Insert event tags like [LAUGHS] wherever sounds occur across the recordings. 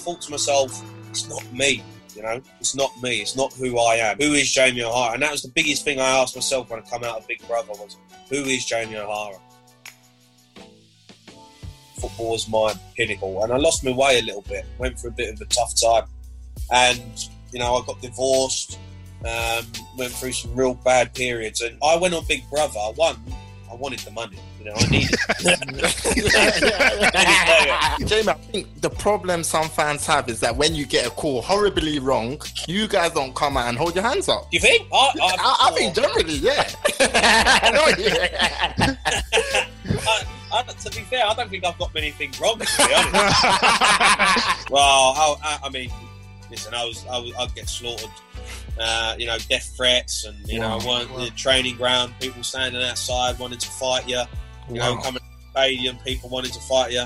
Thought to myself, it's not me, you know, it's not me, it's not who I am. Who is Jamie O'Hara? And that was the biggest thing I asked myself when I come out of Big Brother was, who is Jamie O'Hara? Football was my pinnacle, and I lost my way a little bit. Went through a bit of a tough time, and you know, I got divorced. Um, went through some real bad periods, and I went on Big Brother. One, I wanted the money. You know, I needed. [LAUGHS] [LAUGHS] Jamie, I think the problem some fans have is that when you get a call horribly wrong, you guys don't come out and hold your hands up. You think? I, I, I, I think generally, yeah. [LAUGHS] I know, yeah. I, I, to be fair, I don't think I've got many things wrong. To be honest. well, I, I, I mean, listen, I was, I was, I'd get slaughtered. Uh, you know, death threats, and you know, Wow. one, the training ground, people standing outside wanting to fight you. You know, Wow. coming to the stadium, people wanting to fight you.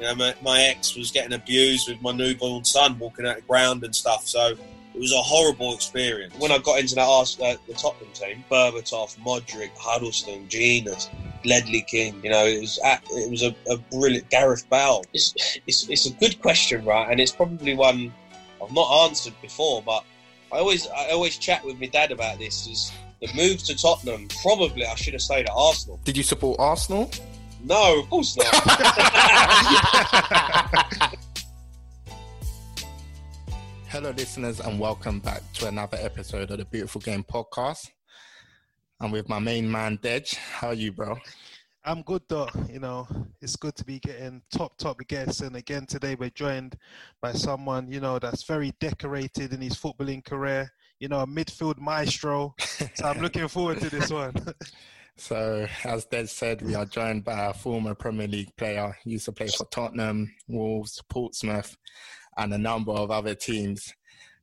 You know, my, my ex was getting abused with my newborn son walking out the ground and stuff. So it was a horrible experience. When I got into that uh, the Tottenham team, Berbatov, Modric, Huddlestone, Jenas, Ledley King, you know, it was at, it was a, a brilliant Gareth Bale. It's, it's it's a good question, right? And it's probably one I've not answered before, but I always I always chat with my dad about this. Is the move to Tottenham? Probably I should have stayed at Arsenal. Did you support Arsenal? No, of course not. [LAUGHS] Hello, listeners, and welcome back to another episode of the Beautiful Game Podcast. I'm with my main man, Dej. How are you, bro? I'm good though. You know, it's good to be getting top top guests, and again today we're joined by someone you know that's very decorated in his footballing career. You know, a midfield maestro. So I'm [LAUGHS] looking forward to this one. [LAUGHS] So, as Des said, we are joined by a former Premier League player. He used to play for Tottenham, Wolves, Portsmouth, and a number of other teams.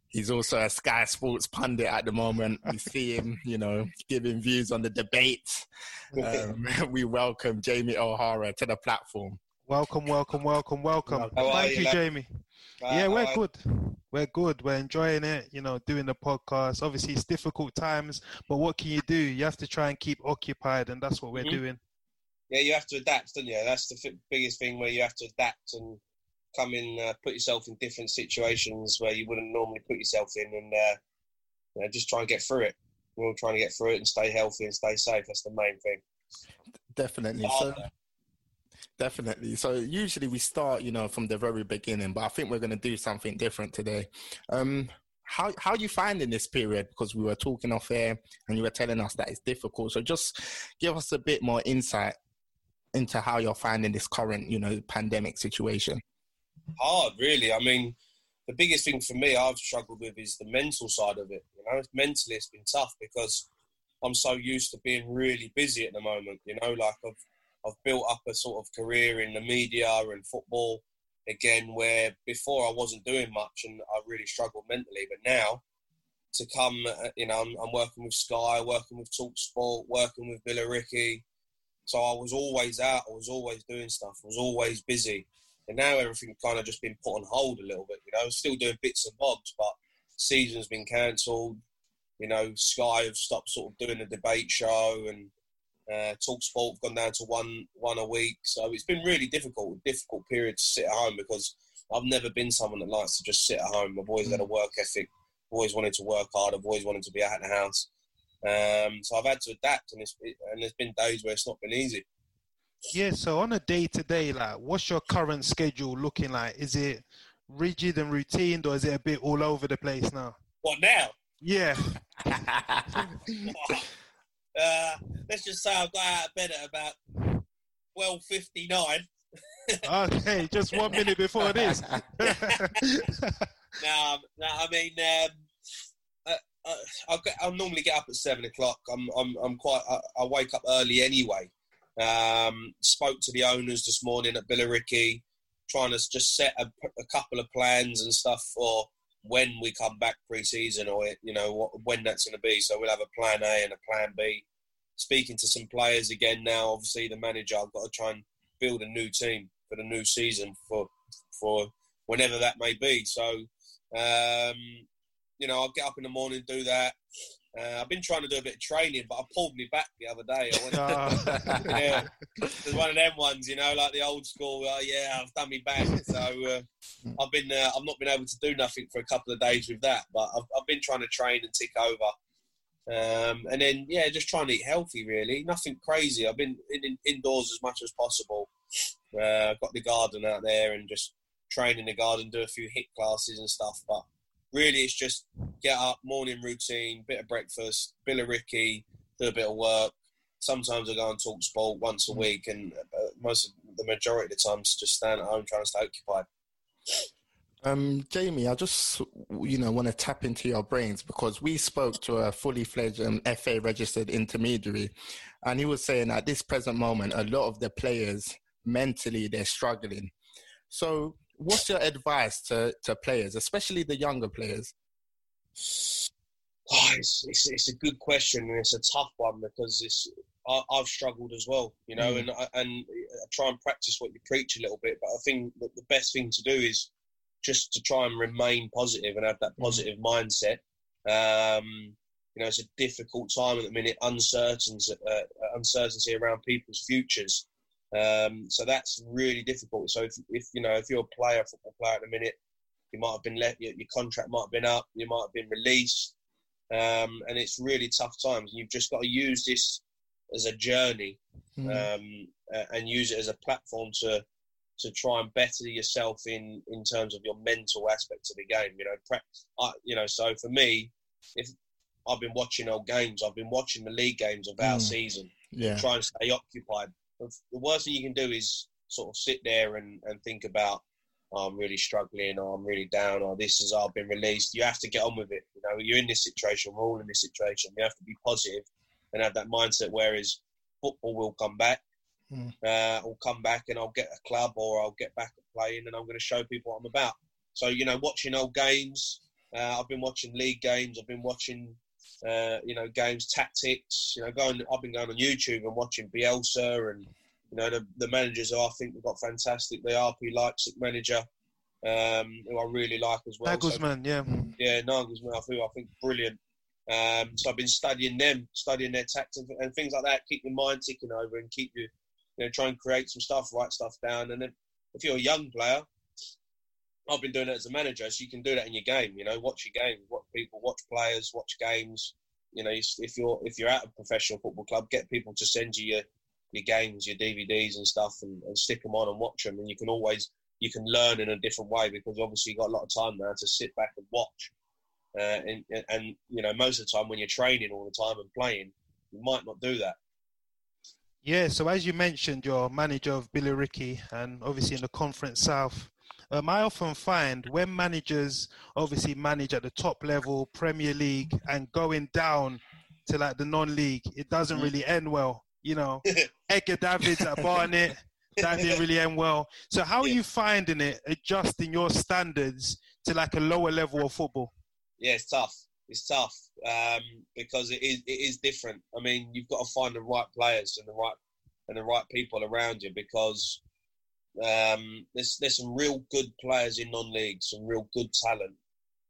He's also a Sky Sports pundit at the moment. We see him, you know, giving views on the debates. [LAUGHS] Um, we welcome Jamie O'Hara to the platform. welcome, welcome, welcome, welcome. How are Thank you, you. Jamie. Right, yeah, we're good. We're good. We're enjoying it. You know, doing the podcast. Obviously, it's difficult times, but what can you do? You have to try and keep occupied, and that's what we're Mhm. doing. Yeah, you have to adapt, don't you? That's the f- biggest thing where you have to adapt and come in, uh, put yourself in different situations where you wouldn't normally put yourself in, and uh, you know, just try and get through it. We're all trying to get through it and stay healthy and stay safe. That's the main thing. Definitely. So, definitely. So, usually we start, you know, from the very beginning, but I think we're going to do something different today. Um, how how you finding this period? Because we were talking off air, and you were telling us that it's difficult. So, just give us a bit more insight into how you're finding this current, you know, pandemic situation. hard, really. I mean, the biggest thing for me I've struggled with is the mental side of it. You know, mentally it's been tough because I'm so used to being really busy at the moment. You know, like I've I've built up a sort of career in the media and football, again, where before I wasn't doing much and I really struggled mentally, but now to come, uh, you know, I'm, I'm working with Sky, working with Talksport, working with Billericay. So I was always out. I was always doing stuff. I was always busy. And now everything kind of just been put on hold a little bit. You know, still doing bits and bobs, but season's been cancelled. You know, Sky have stopped sort of doing the debate show, and uh, Talksport have gone down to one one a week. So it's been really difficult, difficult period to sit at home because I've never been someone that likes to just sit at home. I've always had a work ethic, always wanted to work hard. I've always wanted to be out of the house. Um, so I've had to adapt, and, and there's been days where it's not been easy. Yeah. So on a day to day, like, what's your current schedule looking like? Is it rigid and routine, or is it a bit all over the place now? What now? Yeah. [LAUGHS] uh, let's just say I got out of bed at about twelve fifty nine. [LAUGHS] okay, just one minute before this. [LAUGHS] no, no, I mean, um, uh, uh, I'll, get, I'll, normally get up at seven o'clock. I'm, I'm, I'm quite. I, I wake up early anyway. Um, spoke to the owners this morning at Billericay, trying to just set a, a couple of plans and stuff for when we come back pre-season or you know what, when that's going to be. So we'll have a plan A and a plan B. Speaking to some players again now. Obviously, the manager. I've got to try and build a new team for the new season for for whenever that may be. So um, you know, I'll get up in the morning, do that. Uh, I've been trying to do a bit of training, but I pulled me back the other day. I went, [LAUGHS] oh. [LAUGHS] yeah, it's one of them ones, you know, like the old school. Uh, yeah, I've done me back. So uh, I've been, uh, I've not been able to do nothing for a couple of days with that, but I've, I've been trying to train and tick over. Um, and then, yeah, just trying to eat healthy, really. Nothing crazy. I've been in, in, indoors as much as possible. Uh, I've got the garden out there and just train in the garden, do a few HIIT classes and stuff. But really it's just get up, morning routine, bit of breakfast, Billericay, do a bit of work. Sometimes I go and talk sport once a week, and uh, most of the majority of the times just stand at home trying to stay occupied. Um, Jamie, I just you know want to tap into your brains because we spoke to a fully fledged um, FA registered intermediary, and he was saying at this present moment a lot of the players mentally they're struggling. So what's your advice to, to players, especially the younger players? Oh, it's, it's, it's a good question and it's a tough one because it's I, have struggled as well, you know, mm. and and I try and practice what you preach a little bit. But I think that the best thing to do is just to try and remain positive and have that mm. positive mindset. Um, you know, it's a difficult time at the minute, uncertainty, uh, uncertainty around people's futures. Um, so that's really difficult. So if, if you know if you're a player, football player at the minute, you might have been let your, your contract might have been up, you might have been released, um, and it's really tough times. You've just got to use this as a journey mm. um, and use it as a platform to to try and better yourself in in terms of your mental aspects of the game. You know, I, you know. So for me, if I've been watching old games, I've been watching the league games of our mm. season, yeah. trying to stay occupied the worst thing you can do is sort of sit there and, and think about oh, I'm really struggling or I'm really down or this has all been released. You have to get on with it. You know, you're in this situation, we're all in this situation. You have to be positive and have that mindset. Whereas football will come back. Mm. Uh, I'll come back and I'll get a club or I'll get back playing and I'm going to show people what I'm about. So you know, watching old games. Uh, I've been watching league games. I've been watching uh, you know, games tactics. You know, going. I've been going on YouTube and watching Bielsa and you know the, the managers. I think we've got fantastic. The RB Leipzig manager, um, who I really like as well. Nagelsmann, so, yeah, yeah, Nagelsmann. Who I think brilliant. Um, so I've been studying them, studying their tactics and things like that. Keep your mind ticking over and keep you, you know, try and create some stuff, write stuff down. And then if you're a young player, I've been doing it as a manager, so you can do that in your game. You know, watch your game, watch people, watch players, watch games. You know, if you're if you're at a professional football club, get people to send you your your games, your DVDs and stuff, and, and stick them on and watch them. And you can always you can learn in a different way because obviously you've got a lot of time now to sit back and watch. Uh, and, and you know, most of the time when you're training all the time and playing, you might not do that. Yeah, so as you mentioned, you're manager of Billericay and obviously in the Conference South. Um, I often find when managers obviously manage at the top level, Premier League, and going down to like the non-league, it doesn't mm. really end well. You know, [LAUGHS] Edgar Davids at Barnet, that didn't really end well. So how are you finding it adjusting your standards to like a lower level of football? Yeah, it's tough. It's tough um, because it is it is different. I mean, you've got to find the right players and the right and the right people around you because um, there's there's some real good players in non-league, some real good talent,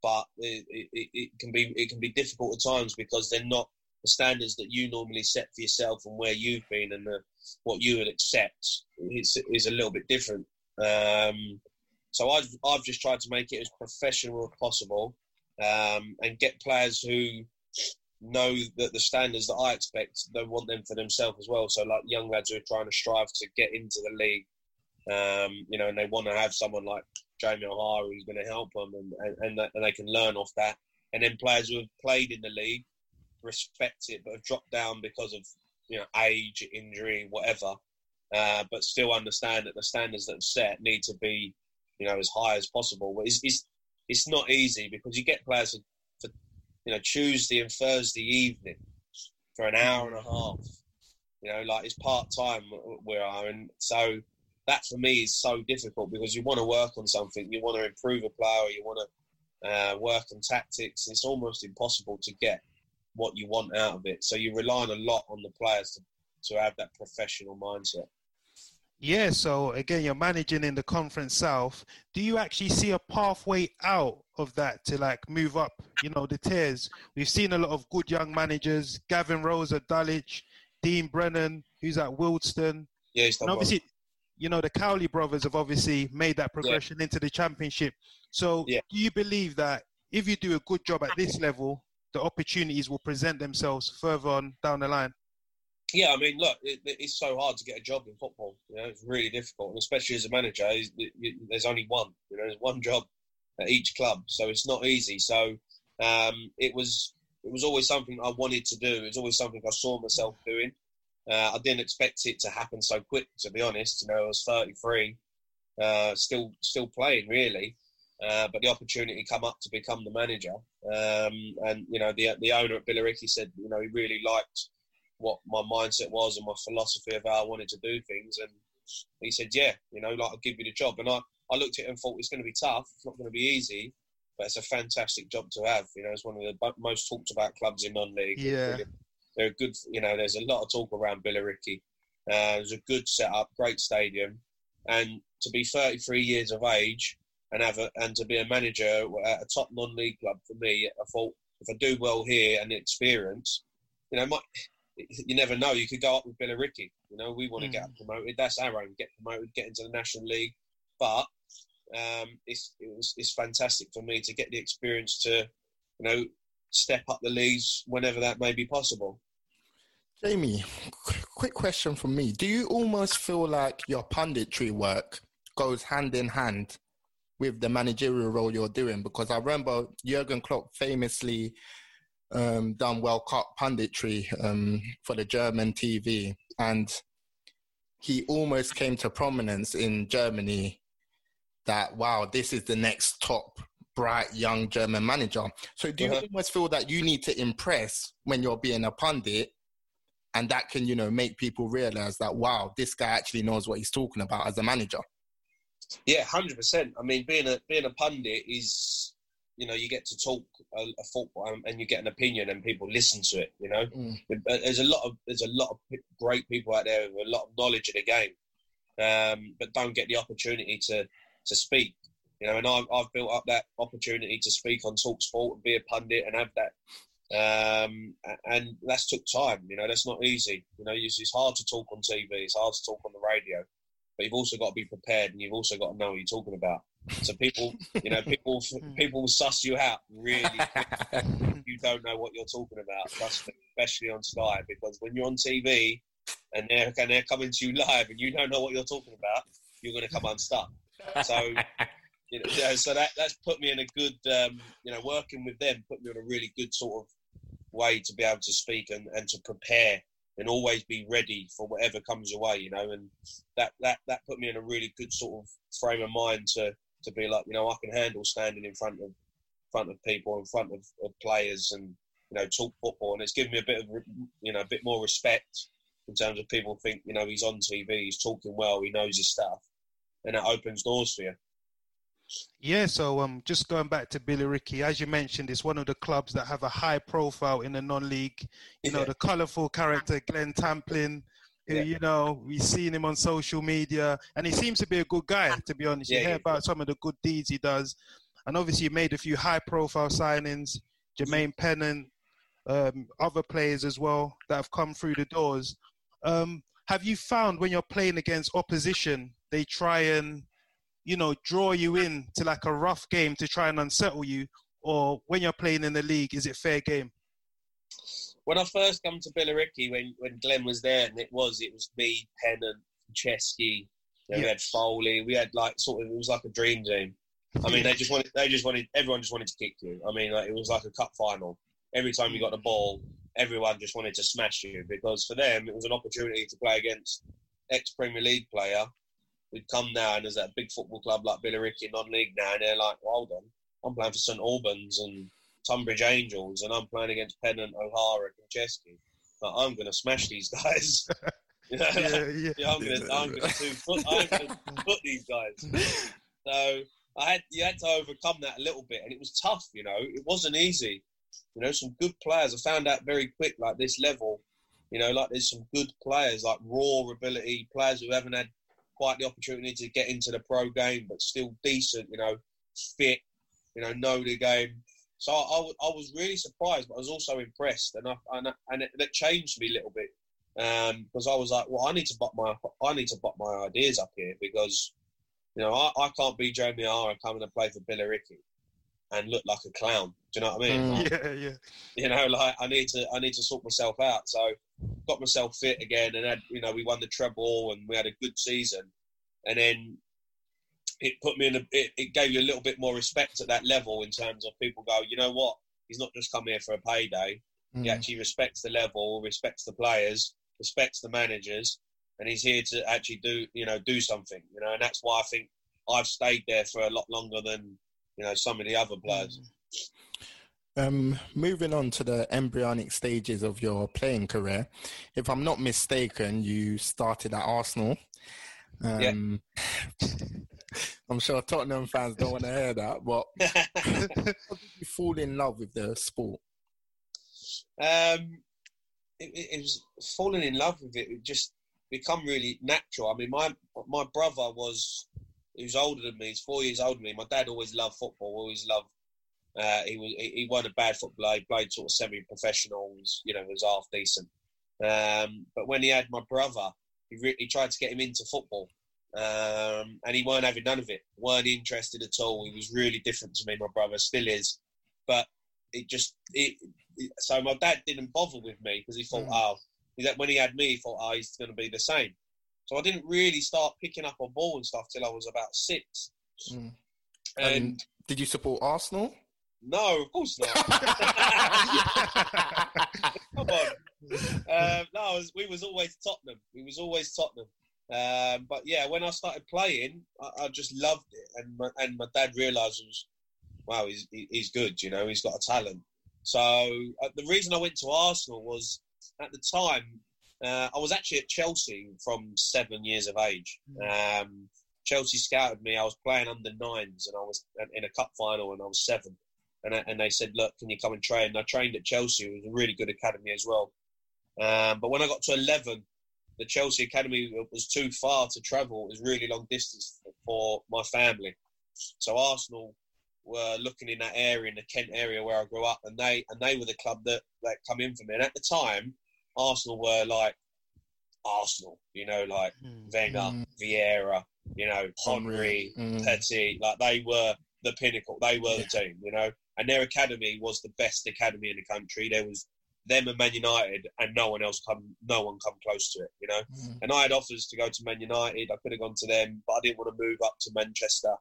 but it, it, it, can be it can be difficult at times because they're not the standards that you normally set for yourself and where you've been and the, what you would accept is, is a little bit different. Um, so I've, I've just tried to make it as professional as possible um, and get players who know that the standards that I expect, they want them for themselves as well. So like young lads who are trying to strive to get into the league, um, you know, and they want to have someone like Jamie O'Hara who's going to help them and, and, and they can learn off that. And then players who have played in the league respect it, but have dropped down because of you know age, injury, whatever. Uh, but still understand that the standards that are set need to be you know as high as possible. But it's not easy because you get players for you know Tuesday and Thursday evening for an hour and a half. You know, like it's part time we are, and so that for me is so difficult because you want to work on something, you want to improve a player, you want to uh, work on tactics. It's almost impossible to get what you want out of it. So you're relying a lot on the players to, to have that professional mindset. Yeah, so again, you're managing in the Conference South. Do you actually see a pathway out of that to like move up, you know, the tiers? We've seen a lot of good young managers, Gavin Rose at Dulwich, Dean Brennan, who's at Wealdstone. Yeah, he's and obviously, you know, the Cowley brothers have obviously made that progression yeah. into the championship. So yeah. do you believe that if you do a good job at this level, the opportunities will present themselves further on down the line. Yeah, I mean, look, it, it's so hard to get a job in football. You know, it's really difficult, and especially as a manager, there's only one. You know, there's one job at each club, so it's not easy. So um, it was it was always something I wanted to do. It was always something I saw myself doing. Uh, I didn't expect it to happen so quick, to be honest. You know, I was 33, uh, still still playing really, uh, but the opportunity come up to become the manager. Um, and you know, the the owner at Billericay said, you know, he really liked what my mindset was and my philosophy of how I wanted to do things. And he said, yeah, you know, like I'll give you the job. And I, I looked at it and thought it's going to be tough. It's not going to be easy, but it's a fantastic job to have. You know, it's one of the most talked about clubs in non-league. Yeah. They're a good, you know, there's a lot of talk around Billericay. Uh, there's a good setup, great stadium. And to be 33 years of age and have a, and to be a manager at a top non-league club for me, I thought if I do well here and experience, you know, my, you never know. You could go up with Billericay. You know, we want to mm. get promoted. That's our aim: get promoted, get into the National League. But um, it's it was, it's fantastic for me to get the experience to, you know, step up the leagues whenever that may be possible. Jamie, quick question from me: Do you almost feel like your punditry work goes hand in hand with the managerial role you're doing because I remember Jurgen Klopp famously um, done World Cup punditry um, for the German TV, and he almost came to prominence in Germany. That wow, this is the next top bright young German manager. So do you uh-huh. almost feel that you need to impress when you're being a pundit? And that can, you know, make people realize that wow, this guy actually knows what he's talking about as a manager. Yeah, hundred percent. I mean, being a being a pundit is, you know, you get to talk a, a football and you get an opinion, and people listen to it. You know, mm. there's a lot of there's a lot of great people out there with a lot of knowledge of the game, um, but don't get the opportunity to to speak. You know, and I've, I've built up that opportunity to speak on Talk Sport and be a pundit and have that um, and that's took time. You know, that's not easy. You know, it's, it's, hard to talk on TV. It's hard to talk on the radio but you've also got to be prepared and you've also got to know what you're talking about. So people, you know, people [LAUGHS] people suss you out really. [LAUGHS] you don't know what you're talking about, especially on Sky, because when you're on TV and they're and they're coming to you live and you don't know what you're talking about, you're going to come unstuck. So. You know, so that that's put me in a good, um, you know, working with them put me on a really good sort of way to be able to speak and, and to prepare and always be ready for whatever comes away, you know. And that, that, that put me in a really good sort of frame of mind to, to be like, you know, I can handle standing in front of front of people, in front of, of players, and you know, talk football. And it's given me a bit of, you know, a bit more respect, in terms of people think you know he's on TV, he's talking well, he knows his stuff, and it opens doors for you. Yeah, so um, just going back to Billericay, as you mentioned, it's one of the clubs that have a high profile in the non-league. You know, Yeah. the colourful character Glenn Tamplin. Who, Yeah. you know, we've seen him on social media, and he seems to be a good guy. To be honest, you hear yeah. about some of the good deeds he does, and obviously, you made a few high-profile signings. Jermaine Pennant, um, other players as well that have come through the doors. Um, have you found when you're playing against opposition, they try and you know, draw you in to like a rough game to try and unsettle you, or when you're playing in the league, is it fair game? When I first come to Billericay, when when Glenn was there, and it was it was me, Pennant, Chesky, know, we had Foley, we had like sort of it was like a dream team. I mean, they just wanted they just wanted everyone just wanted to kick you. I mean, like it was like a cup final. Every time you got the ball, everyone just wanted to smash you because for them it was an opportunity to play against ex Premier League player who'd come now and there's that big football club like Billericay non-league now, and they're like, well, hold on, I'm playing for St Albans and Tonbridge Angels, and I'm playing against Pennant, O'Hara, and Chesky. Like, I'm going to smash these guys. [LAUGHS] You know, yeah, yeah. yeah, I'm going to, I'm going to two foot, I'm going to foot these guys. So I had, you had to overcome that a little bit, and it was tough. You know, it wasn't easy. You know, some good players. I found out very quick, like this level. You know, like there's some good players, like raw ability players who haven't had quite the opportunity to get into the pro game, but still decent. You know, fit. You know, know the game. So I was really surprised, but I was also impressed, and I, and, I- and it, it changed me a little bit um, because I was like, well, I need to butt my I need to butt my ideas up here because you know I, I can't be Jamie R and coming to play for Billericay and look like a clown. Do you know what I mean? Mm. Like, yeah, yeah. you know, like I need to I need to sort myself out. So got myself fit again, and had you know we won the treble and we had a good season, and then it put me in a it, it gave you a little bit more respect at that level in terms of people go, you know what, he's not just come here for a payday. He Mm. actually respects the level, respects the players, respects the managers, and he's here to actually do you know do something. You know, and that's why I think I've stayed there for a lot longer than you know some of the other players. Um, moving on to the embryonic stages of your playing career, if I'm not mistaken, you started at Arsenal. Um, I'm sure Tottenham fans don't want to hear that, but [LAUGHS] how did you fall in love with the sport? Um, it, it, it was falling in love with it. It just become really natural. I mean, my my brother was he was older than me. He's four years older than me. My dad always loved football. Always loved. Uh, he was he, he wasn't a bad footballer. He played sort of semi-professional. Was, you know, was half decent. Um, but when he had my brother, he, really tried to get him into football, um, and he weren't having none of it. weren't interested at all. He was really different to me. My brother still is, but it just it, it- so my dad didn't bother with me because he thought, Mm. oh, that when he had me, he thought, oh, he's going to be the same. So I didn't really start picking up a ball and stuff till I was about six. Mm. And And did you support Arsenal? no, of course not. [LAUGHS] [LAUGHS] Come on. Um, no, was, we was always Tottenham. We was always Tottenham. Um, but yeah, when I started playing, I, I just loved it, and my, and my dad realised was, wow, he's he's good. You know, he's got a talent. So uh, the reason I went to Arsenal was at the time uh, I was actually at Chelsea from seven years of age. Um, Chelsea scouted me. I was playing under nines, and I was in a cup final, and I was seven. And, I- and they said, "Look, can you come and train?" And I trained at Chelsea. It was a really good academy as well. Um, but when I got to eleven, the Chelsea academy was too far to travel. It was really long distance for, for my family. So Arsenal were looking in that area, in the Kent area where I grew up, and they and they were the club that that come in for me. And at the time, Arsenal were like Arsenal, you know, like Wenger, Mm. Vieira, you know, Henry, Mm. Petty, like they were the pinnacle. They were the team, you know. And their academy was the best academy in the country. There was them and Man United, and no one else come, no one come close to it, you know. Mm. And I had offers to go to Man United. I could have gone to them, but I didn't want to move up to Manchester.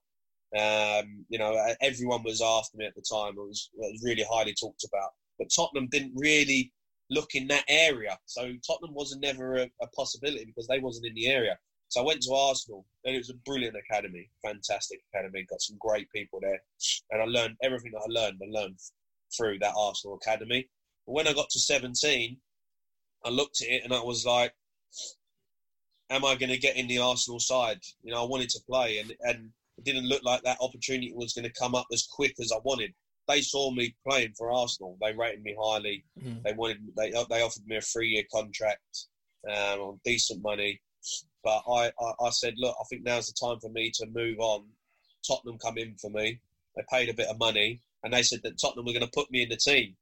Um, you know, everyone was after me at the time. It was, it was really highly talked about. But Tottenham didn't really look in that area, so Tottenham wasn't never a, a possibility because they wasn't in the area. So I went to Arsenal, and it was a brilliant academy, fantastic academy. Got some great people there, and I learned everything that I learned. I learned through that Arsenal academy. But when I got to 17, I looked at it and I was like, am I going to get in the Arsenal side? You know, I wanted to play, and and it didn't look like that opportunity was going to come up as quick as I wanted. They saw me playing for Arsenal. They rated me highly. Mm. They wanted they they offered me a three year contract um, on decent money. But I, I, I said, look, I think now's the time for me to move on. Tottenham come in for me. They paid a bit of money, and they said that Tottenham were going to put me in the team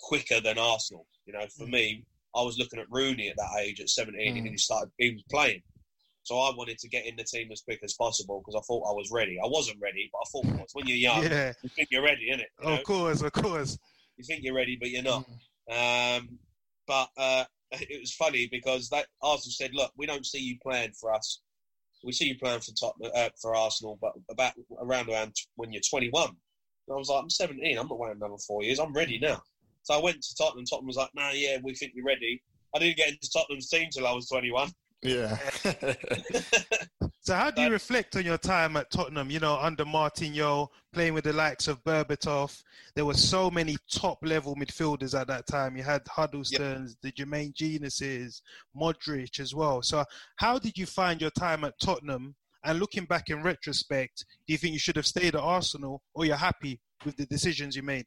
quicker than Arsenal. You know, for me, I was looking at Rooney at that age, at 17, and he started he was playing. So I wanted to get in the team as quick as possible because I thought I was ready. I wasn't ready, but I thought I was. When you're young, [LAUGHS] Yeah. you think you're ready, innit? You, know? Of course, of course. you think you're ready, but you're not. Um, but uh, [LAUGHS] it was funny because that Arsenal said, "Look, we don't see you playing for us. We see you playing for Tottenham, uh, for Arsenal, but about around around when you're 21." And I was like, "I'm 17. I'm not waiting another four years. I'm ready now." So I went to Tottenham. Tottenham was like, "Nah, yeah, we think you're ready." I didn't get into Tottenham's team till I was 21. Yeah. [LAUGHS] So how do you That- reflect on your time at Tottenham? You know, under Martin Jol, playing with the likes of Berbatov. There were so many top level midfielders at that time. You had Huddlestone's, the Jermaine Jenases, Modric as well. So how did you find your time at Tottenham? And looking back in retrospect, do you think you should have stayed at Arsenal, or you're happy with the decisions you made?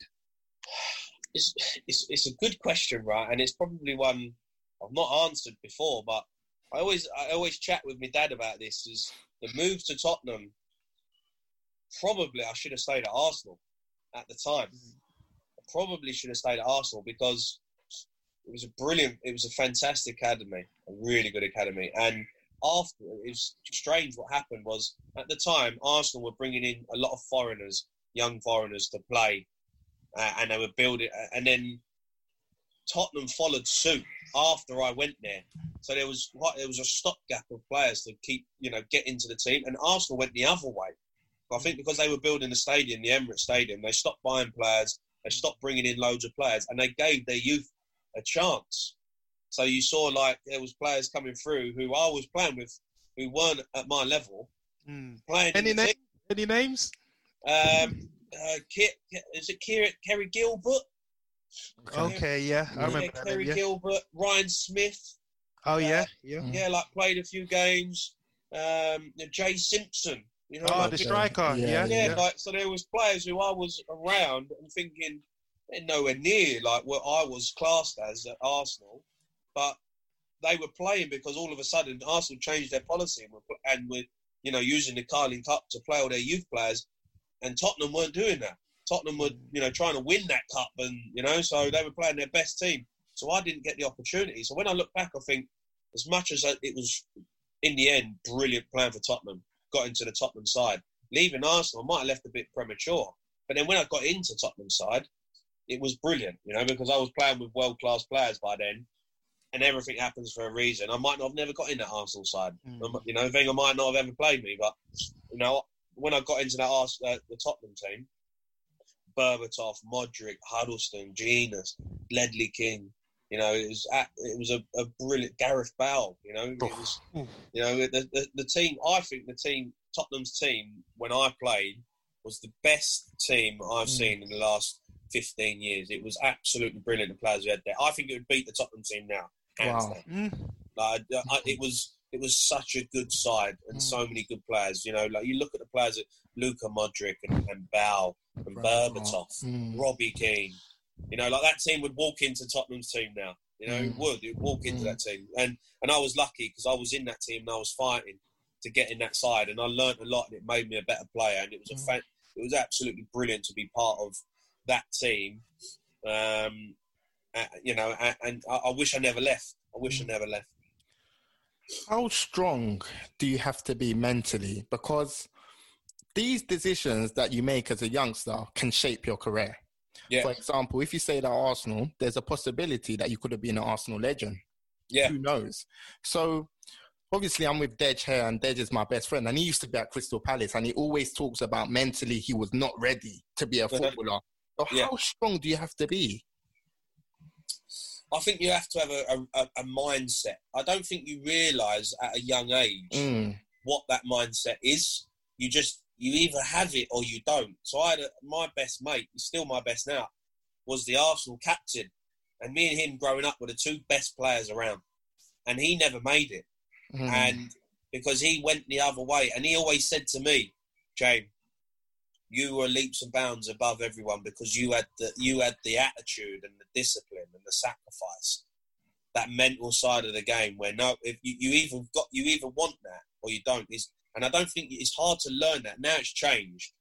It's, it's it's a good question, right? And it's probably one I've not answered before, but I always I always chat with my dad about this. Is the move to Tottenham? Probably I should have stayed at Arsenal at the time. I probably should have stayed at Arsenal because it was a brilliant, it was a fantastic academy, a really good academy. And after it was strange. What happened was at the time Arsenal were bringing in a lot of foreigners, young foreigners to play uh, and they were building. And then Tottenham followed suit after I went there. So there was there was a stopgap of players to keep you know get into the team, and Arsenal went the other way. I think because they were building the stadium, the Emirates Stadium, they stopped buying players, they stopped bringing in loads of players, and they gave their youth a chance. So you saw like there was players coming through who I was playing with, who weren't at my level, Mm. playing. Any name? Any names? um, uh, Ki- is it Kerrea, Kerrea Gilbert? Okay, yeah, I Yeah, remember that Kerrea name, yeah. Gilbert, Ryan Smith. Oh yeah, yeah. Yeah, like played a few games. Um, Jay Simpson. You know, Oh, like, the striker. Yeah, Yeah, yeah, yeah. like so there was players who I was around and thinking they're nowhere near like what I was classed as at Arsenal, but they were playing because all of a sudden Arsenal changed their policy and were, and were you know using the Carling Cup to play all their youth players, and Tottenham weren't doing that. Tottenham were you know trying to win that cup, and you know so they were playing their best team. So I didn't get the opportunity. So when I look back, I think as much as it was in the end brilliant plan for Tottenham, got into the Tottenham side. Leaving Arsenal, I might have left a bit premature. But then when I got into Tottenham side, it was brilliant, you know, because I was playing with world class players by then, and everything happens for a reason. I might not have never got in that Arsenal side. Mm. You know, Wenger might not have ever played me, but you know, when I got into that Ars- uh, the Tottenham team, Berbatov, Modric, Huddlestone, Jenas, Ledley King. You know, it was at, it was a, a brilliant Gareth Bale. You know, it was you know the, the the team. I think the team Tottenham's team when I played was the best team I've seen in the last fifteen years. It was absolutely brilliant. The players we had there. I think it would beat the Tottenham team now. Wow. Mm. Like, I, I- it was it was such a good side and so many good players. You know, like you look at the players at Luka Modric and, and Bale and Berbatov, Mm. Robbie Keane. You know, like that team would walk into Tottenham's team now. You know, it would. It would walk into that team, and and I was lucky because I was in that team and I was fighting to get in that side, and I learned a lot, and it made me a better player, and it was a fan, it was absolutely brilliant to be part of that team. Um, uh, you know, and, and I, I wish I never left. I wish I never left. How strong do you have to be mentally? Because these decisions that you make as a youngster can shape your career. Yeah, For example, if you say that Arsenal, there's a possibility that you could have been an Arsenal legend. yeah, Who knows? So obviously I'm with Dej here and Dej is my best friend and he used to be at Crystal Palace and he always talks about mentally he was not ready to be a uh-huh. footballer. So Yeah. how strong do you have to be? I think you have to have a, a, a mindset. I don't think you realise at a young age Mm. what that mindset is. You just you either have it or you don't. So I had a, my best mate, he's still my best now, was the Arsenal captain, and me and him growing up were the two best players around. and he never made it. Mm. And because he went the other way, and he always said to me, James, you were leaps and bounds above everyone because you had the you had the attitude and the discipline and the sacrifice, that mental side of the game. Where no, if you, you either got you either want that or you don't. Is and I don't think it's hard to learn that. Now it's changed.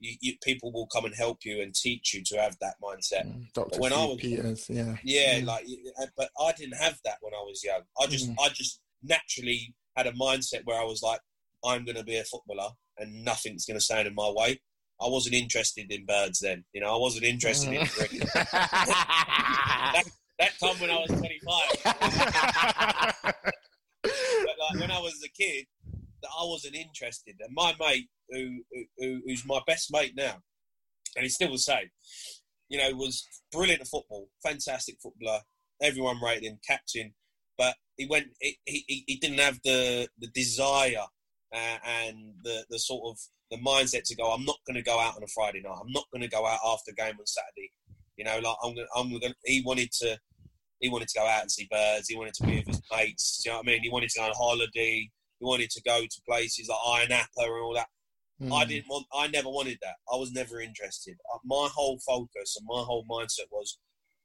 You, you, people will come and help you and teach you to have that mindset. Mm, Dr. when I was- Peters, yeah. Yeah, Mm. like, but I didn't have that when I was young. I just, Mm. I just naturally had a mindset where I was like, I'm going to be a footballer, and nothing's going to stand in my way. I wasn't interested in birds then. You know, I wasn't interested in cricket. [LAUGHS] that, that time when I was 25. but like when I was a kid, that I wasn't interested. And my mate, who, who who's my best mate now, and he's still the same, you know, was brilliant at football, fantastic footballer. Everyone rated him captain, but he went. He, he, he didn't have the the desire uh, and the the sort of the mindset to go. I'm not going to go out on a Friday night. I'm not going to go out after game on Saturday. You know, like I'm going. I'm going. He wanted to. He wanted to go out and see birds. He wanted to be with his mates. Do you know what I mean? He wanted to go on holiday. He wanted to go to places like Ayia Napa and all that. I Mm. didn't want. I never wanted that. I was never interested. Uh, My whole focus and my whole mindset was,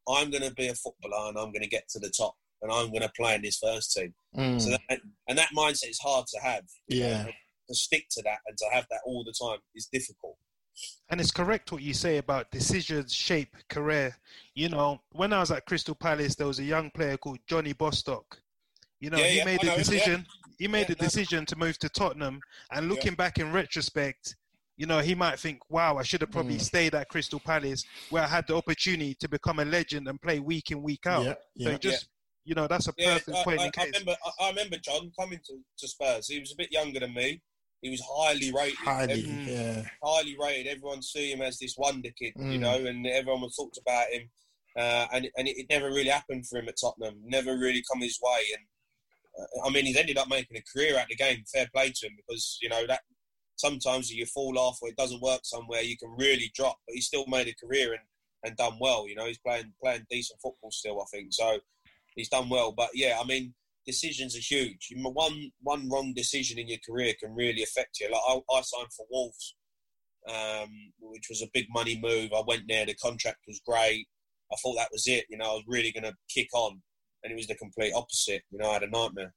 I'm going to be a footballer and I'm going to get to the top and I'm going to play in this first team. Mm. So that, and that mindset is hard to have. Yeah. To stick to that and to have that all the time is difficult. And it's correct what you say about decisions shape career. You know, when I was at Crystal Palace, there was a young player called Johnny Bostock. You know, Yeah, he yeah, made I know a him, yeah. decision. He made Yeah, a decision to move to Tottenham. And looking back in retrospect, you know, he might think, "Wow, I should have probably Mm. stayed at Crystal Palace, where I had the opportunity to become a legend and play week in, week out." Yeah, So yeah. it just, you know, that's a Yeah, perfect I, point I, in I case. remember. I, I remember John coming to, to Spurs. He was a bit younger than me. He was highly rated. Highly, Every- Mm. yeah. highly rated. Everyone see him as this wonder kid, you Mm. know, and everyone was talked about him. Uh, and and it, it never really happened for him at Tottenham. Never really come his way. And uh, I mean, he's ended up making a career out of the game. Fair play to him because you know that sometimes you fall off or it doesn't work somewhere, you can really drop. But he still made a career and, and done well. You know, he's playing playing decent football still. I think so. He's done well. But yeah, I mean, decisions are huge. One one wrong decision in your career can really affect you. Like I, I signed for Wolves, um, which was a big money move. I went there. The contract was great. I thought that was it. You know, I was really going to kick on, and it was the complete opposite. You know, I had a nightmare.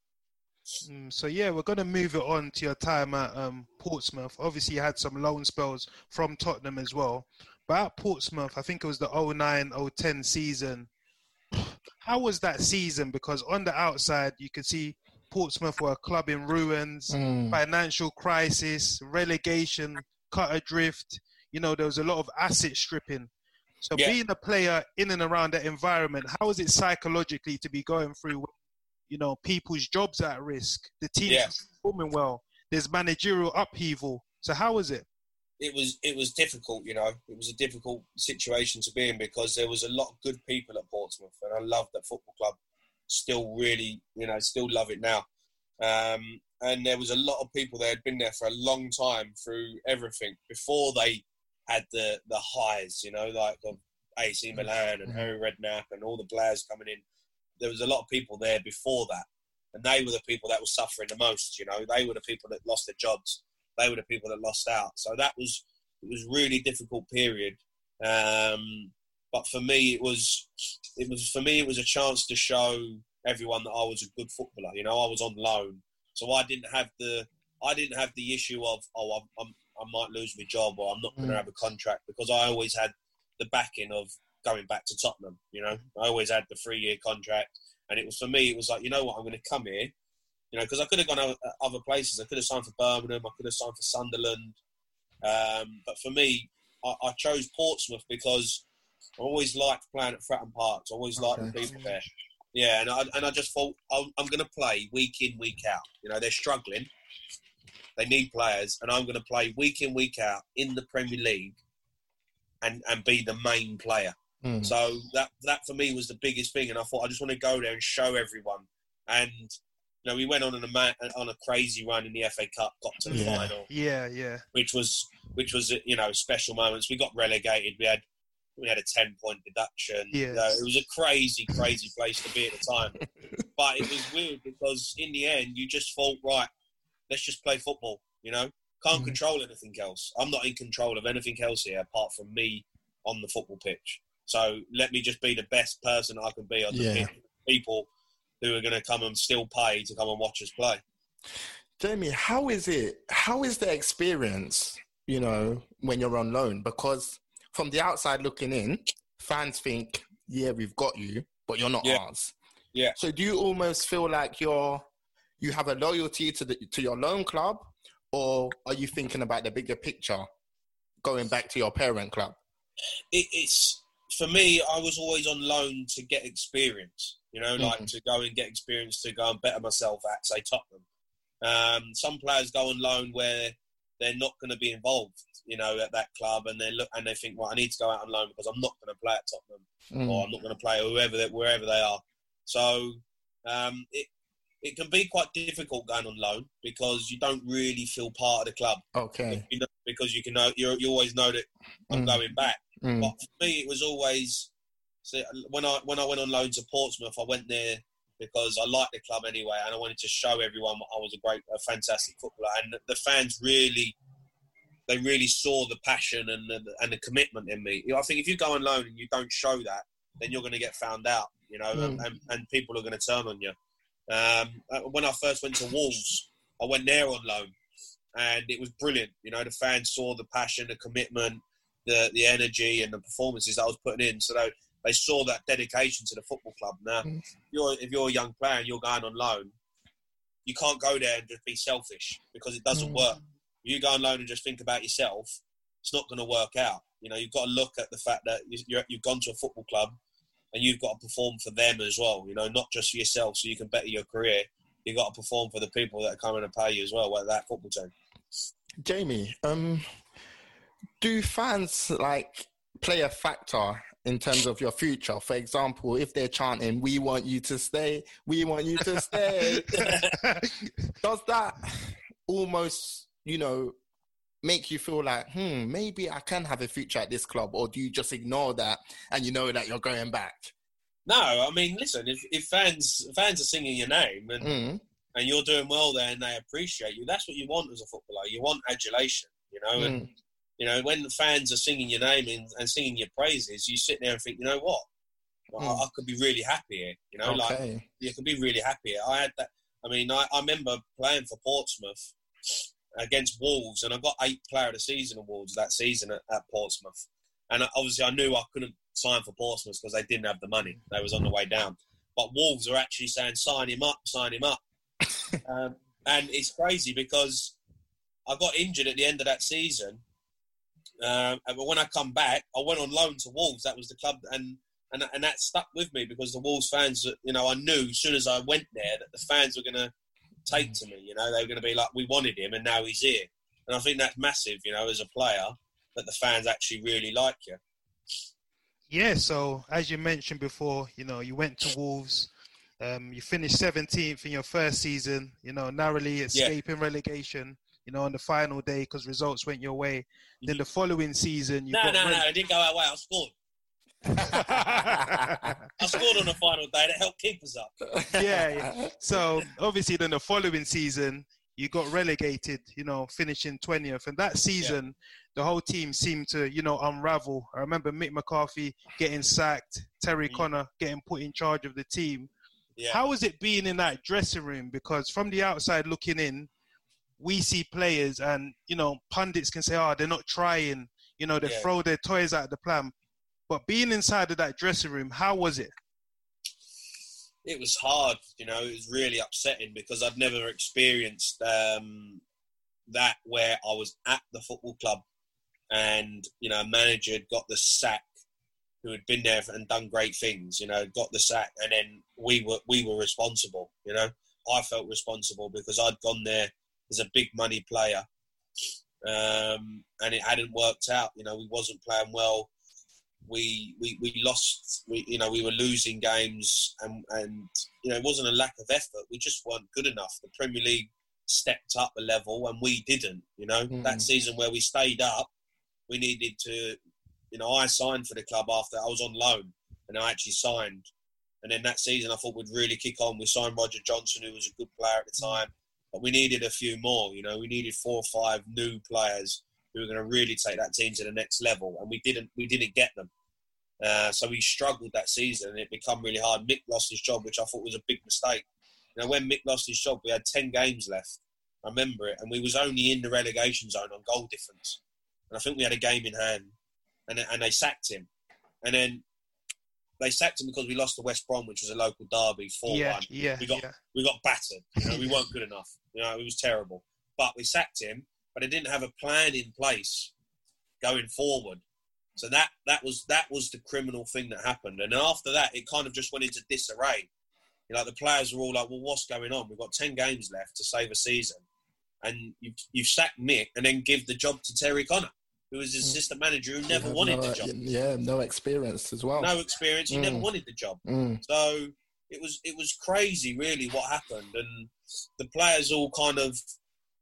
Mm, so yeah, we're going to move it on to your time at um, Portsmouth. Obviously, you had some loan spells from Tottenham as well. But at Portsmouth, I think it was the 09-010 season. How was that season? Because on the outside, you could see Portsmouth were a club in ruins, Mm. financial crisis, relegation, cut adrift. You know, there was a lot of asset stripping. So Yeah. being a player in and around that environment, how is it psychologically to be going through, you know, people's jobs at risk, the team's Yeah. performing well, there's managerial upheaval. So how was it? It was it was difficult, you know. It was a difficult situation to be in because there was a lot of good people at Portsmouth, and I love that football club. Still, really, you know, still love it now. Um, and there was a lot of people that had been there for a long time through everything before they had the the highs, you know, like of AC Milan and Harry Redknapp and all the players coming in. There was a lot of people there before that, and they were the people that were suffering the most. You know, they were the people that lost their jobs they were the people that lost out. So that was it was really difficult period. Um, but for me, it was it was for me it was a chance to show everyone that I was a good footballer. You know, I was on loan, so I didn't have the I didn't have the issue of oh I'm, I'm, I might lose my job or I'm not going to Mm. have a contract because I always had the backing of going back to Tottenham. You know, I always had the three year contract, and it was for me. It was like you know what I'm going to come here you know, because I could have gone o- other places. I could have signed for Birmingham. I could have signed for Sunderland. Um, but for me, I, I chose Portsmouth because I always liked playing at Fratton Park. I always liked the people there. Yeah, and I, and I just thought I'm, I'm going to play week in, week out. You know, they're struggling. They need players, and I'm going to play week in, week out in the Premier League, and and be the main player. Mm. So that that for me was the biggest thing, and I thought I just want to go there and show everyone. And you know, we went on a ma- on a crazy run in the FA Cup, got to the Yeah. final, Yeah, yeah. which was which was you know special moments. We got relegated. We had we had a ten point deduction. Yeah. You know, it was a crazy, crazy place to be at the time. but it was weird because in the end, you just thought, right, let's just play football. You know, can't Mhm. control anything else. I'm not in control of anything else here apart from me on the football pitch. So let me just be the best person I can be on the Yeah. pitch. People who are going to come and still pay to come and watch us play. Jamie, how is it? How is the experience, you know, when you're on loan? Because from the outside looking in, fans think, yeah, we've got you, but you're not Yeah. ours. Yeah. So do you almost feel like you're you have a loyalty to the to your loan club, or are you thinking about the bigger picture, going back to your parent club? it, it's for me. I was always on loan to get experience. You know, like Mhm. to go and get experience to go and better myself at, say, Tottenham. Um, some players go on loan where they're not going to be involved. You know, at that club, and they look and they think, well, I need to go out on loan because I'm not going to play at Tottenham, Mm. or I'm not going to play whoever they, wherever they are. So um, it it can be quite difficult going on loan because you don't really feel part of the club. Okay. You know, because you can know you you always know that I'm Mm. going back. Mm. But for me, it was always see, when I when I went on loan to Portsmouth, I went there because I liked the club anyway, and I wanted to show everyone I was a great, a fantastic footballer, and the- fans really. They really saw the passion and the, and the commitment in me. I think if you go on loan and you don't show that, then you're going to get found out. You know, and, and, and people are going to turn on you. Um, uh, when I first went to Wolves, I went there on loan, and it was brilliant. You know, the fans saw the passion, the commitment, the the energy, and the performances that I was putting in. So they, they saw that dedication to the football club. Now, Mm. if you're if you're a young player and you're going on loan, you can't go there and just be selfish because it doesn't Mm. work. If you go on loan and just think about yourself, it's not going to work out. You know, you've got to look at the fact that you- you're, you've gone to a football club and you've got to perform for them as well. You know, not just for yourself, so you can better your career. You've got to perform for the people that are coming to pay you as well. Like that football team. Jamie, um, do fans like play a factor in terms of your future? For example, if they're chanting, "We want you to stay, we want you to stay," [LAUGHS] does that almost, you know, make you feel like, hmm, maybe I can have a future at this club, or do you just ignore that and you know that you're going back? No, I mean, listen. If, if fans fans are singing your name and, Mm, and you're doing well there and they appreciate you, that's what you want as a footballer. You want adulation, you know. And mm, you know, when the fans are singing your name and, and singing your praises, you sit there and think, you know what, Well, I, I could be really happy here. You know, like you can be really happy. I had that. I mean, I, I remember playing for Portsmouth against Wolves, and I got eight Player of the Season awards that season at, at Portsmouth. And obviously, I knew I couldn't sign for Portsmouth because they didn't have the money. They was on the way down. But Wolves are actually saying, "Sign him up, sign him up." [LAUGHS] um, and it's crazy because I got injured at the end of that season. Um, and when I come back, I went on loan to Wolves. That was the club, and and and that stuck with me because the Wolves fans, you know, I knew as soon as I went there that the fans were going to take to me. You know, they were going to be like, "We wanted him, and now he's here." And I think that's massive. You know, as a player, that the fans actually really like you. Yeah, so as you mentioned before, you know, you went to Wolves, um, you finished 17th in your first season, you know, narrowly escaping relegation, you know, on the final day because results went your way. Then the following season, you No, got no, no, it didn't go our way. I scored. [LAUGHS] I scored on the final day to help keep us up. yeah, yeah. So obviously, then the following season, you got relegated, you know, finishing 20th. And that season, the whole team seemed to, you know, unravel. I remember Mick McCarthy getting sacked, Terry Mm. Connor getting put in charge of the team. Yeah. How was it being in that dressing room? Because from the outside looking in, we see players and, you know, pundits can say, oh, they're not trying. You know, they Yeah. throw their toys out of the plan. But being inside of that dressing room, how was it? it was hard. You know, it was really upsetting because I'd never experienced um, that where I was at the football club and you know a manager had got the sack who had been there and done great things. You know, got the sack and then we were we were responsible. You know, I felt responsible because I'd gone there as a big money player. Um, and it hadn't worked out. You know, we wasn't playing well we, we, we lost, we, you know, we were losing games and, and, you know, it wasn't a lack of effort. We just weren't good enough. The Premier League stepped up a level and we didn't, you know, Mm. that season where we stayed up, we needed to you know, I signed for the club after I was on loan, and I actually signed. And then that season, I thought we'd really kick on. We signed Roger Johnson, who was a good player at the time, but we needed a few more. You know, we needed four or five new players who were going to really take that team to the next level, and we didn't. We didn't get them. Uh, so we struggled that season, and it became really hard. Mick lost his job, which I thought was a big mistake. You know, when Mick lost his job, we had ten games left. I remember it, and we was only in the relegation zone on goal difference, and I think we had a game in hand, and and they sacked him, and then they sacked him because we lost to West Brom, which was a local derby, four Yeah, one. yeah, we got yeah. we got battered. You know, we weren't [LAUGHS] good enough. You know, it was terrible. But we sacked him, but they didn't have a plan in place going forward. So that that was that was the criminal thing that happened. And after that, it kind of just went into disarray. You know, the players were all like, "Well, what's going on? We've got ten games left to save a season, and you you sacked Mick and then give the job to Terry Connor, who was assistant manager who never Yeah, wanted no, the job, Yeah, no experience as well. no experience. He never Mm. wanted the job. Mm. So it was it was crazy, really, what happened, and the players all kind of,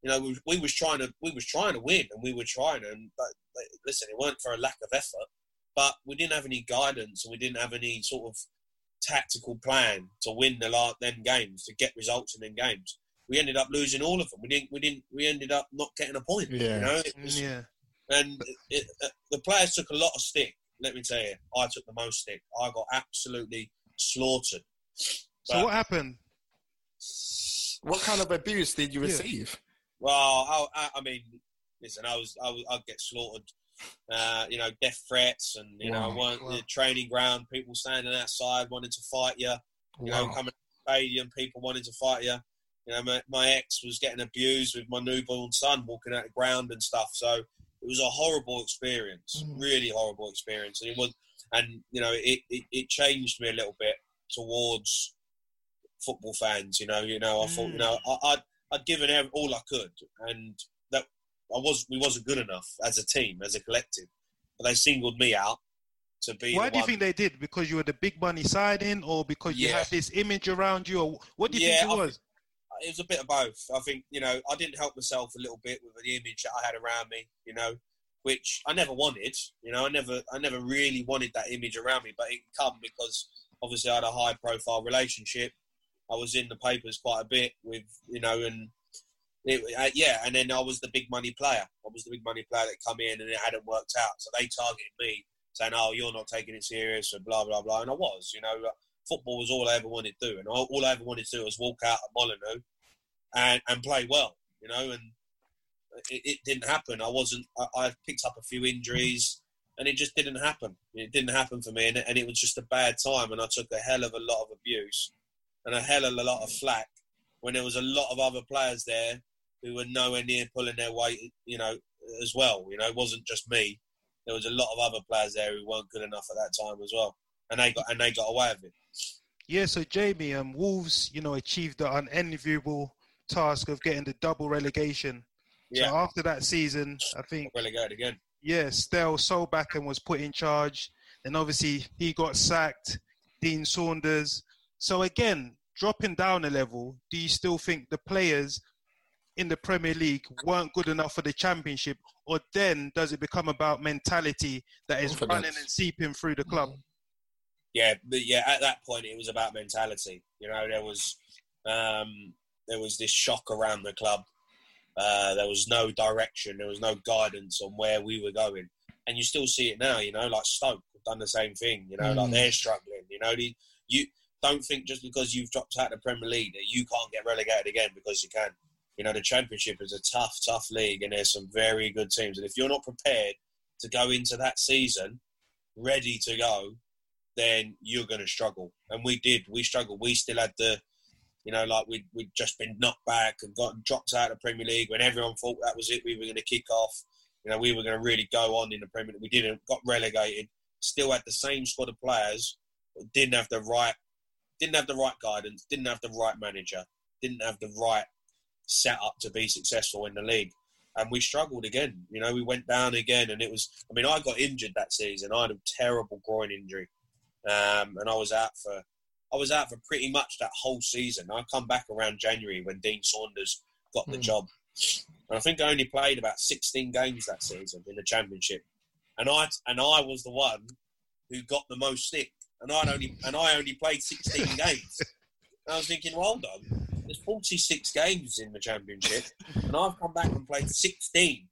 you know, we, we was trying to we was trying to win, and we were trying, and but, but listen, it weren't for a lack of effort, but we didn't have any guidance, and we didn't have any sort of tactical plan to win the last them games to get results in them games. We ended up losing all of them. We didn't. We didn't. We ended up not getting a point. Yeah. You know, it was, Yeah. And it, it, uh, the players took a lot of stick. Let me tell you, I took the most stick. I got absolutely slaughtered. So what happened? What kind of abuse did you Yeah. receive? Well, I, I, I mean, listen, I was, I was, I'd get slaughtered. Uh, you know, death threats, and you know, Wow. one, Wow. the training ground, people standing outside wanting to fight you. You know, coming to the stadium, people wanting to fight you. You know, my, my ex was getting abused with my newborn son walking out of the ground and stuff. So it was a horrible experience, Mm. really horrible experience. And it was, and you know, it, it, it changed me a little bit towards football fans. You know, you know, I thought, you know, I, I'd I'd given all I could, and that I was we wasn't good enough as a team, as a collective. But they singled me out to be. Why do you think they did? Because you were the big money signing, or because you had this image around you, or what do you Yeah, think it was? It was a bit of both. I think you know I didn't help myself a little bit with the image that I had around me. You know, which I never wanted. You know, I never I never really wanted that image around me, but it come because obviously I had a high profile relationship. I was in the papers quite a bit with you know and. It, uh, yeah, and then I was the big money player. I was the big money player that come in, and it hadn't worked out. So they targeted me, saying, "Oh, you're not taking it serious," and blah blah blah. And I was, you know, football was all I ever wanted to do, and all, all I ever wanted to do was walk out at Molyneux and, and play well, you know. And it, it didn't happen. I wasn't. I, I picked up a few injuries, and it just didn't happen. It didn't happen for me, and, and it was just a bad time. And I took a hell of a lot of abuse and a hell of a lot of flack when there was a lot of other players there who were nowhere near pulling their weight, you know, as well. You know, it wasn't just me. There was a lot of other players there who weren't good enough at that time as well, and they got and they got away with it. Yeah, so Jamie, um, Wolves, you know, achieved the unenviable task of getting the double relegation. Yeah, So after that season, I think relegated again. yeah, Ståle Solbakken was put in charge. Then obviously he got sacked. Dean Saunders. So again, dropping down a level, do you still think the players in the Premier League weren't good enough for the Championship, or then does it become about mentality that is Confidence. running and seeping through the club? Yeah, but yeah, at that point it was about mentality. You know, there was um, there was this shock around the club. Uh, there was no direction. There was no guidance on where we were going, and you still see it now. You know, like Stoke have done the same thing. You know, like Mm. they're struggling. You know, the, you don't think just because you've dropped out of the Premier League that you can't get relegated again because you can. You know, the Championship is a tough, tough league, and there's some very good teams. And if you're not prepared to go into that season ready to go, then you're going to struggle. And we did. We struggled. We still had the, you know, like we'd, we'd just been knocked back and got dropped out of the Premier League when everyone thought that was it. We were going to kick off. You know, we were going to really go on in the Premier League. We didn't. Got relegated. Still had the same squad of players, but didn't have the right, didn't have the right guidance. Didn't have the right manager. Didn't have the right setup to be successful in the league. And we struggled again. You know, we went down again, and it was. I mean, I got injured that season. I had a terrible groin injury um, and I was out for I was out for pretty much that whole season. I come back around January when Dean Saunders got the Mm. job, and I think I only played about 16 games that season in the championship. and I and I was the one who got the most stick, and I only and I only played 16 [LAUGHS] games. And I was thinking, well, on, there's 46 games in the championship, and I've come back and played 16,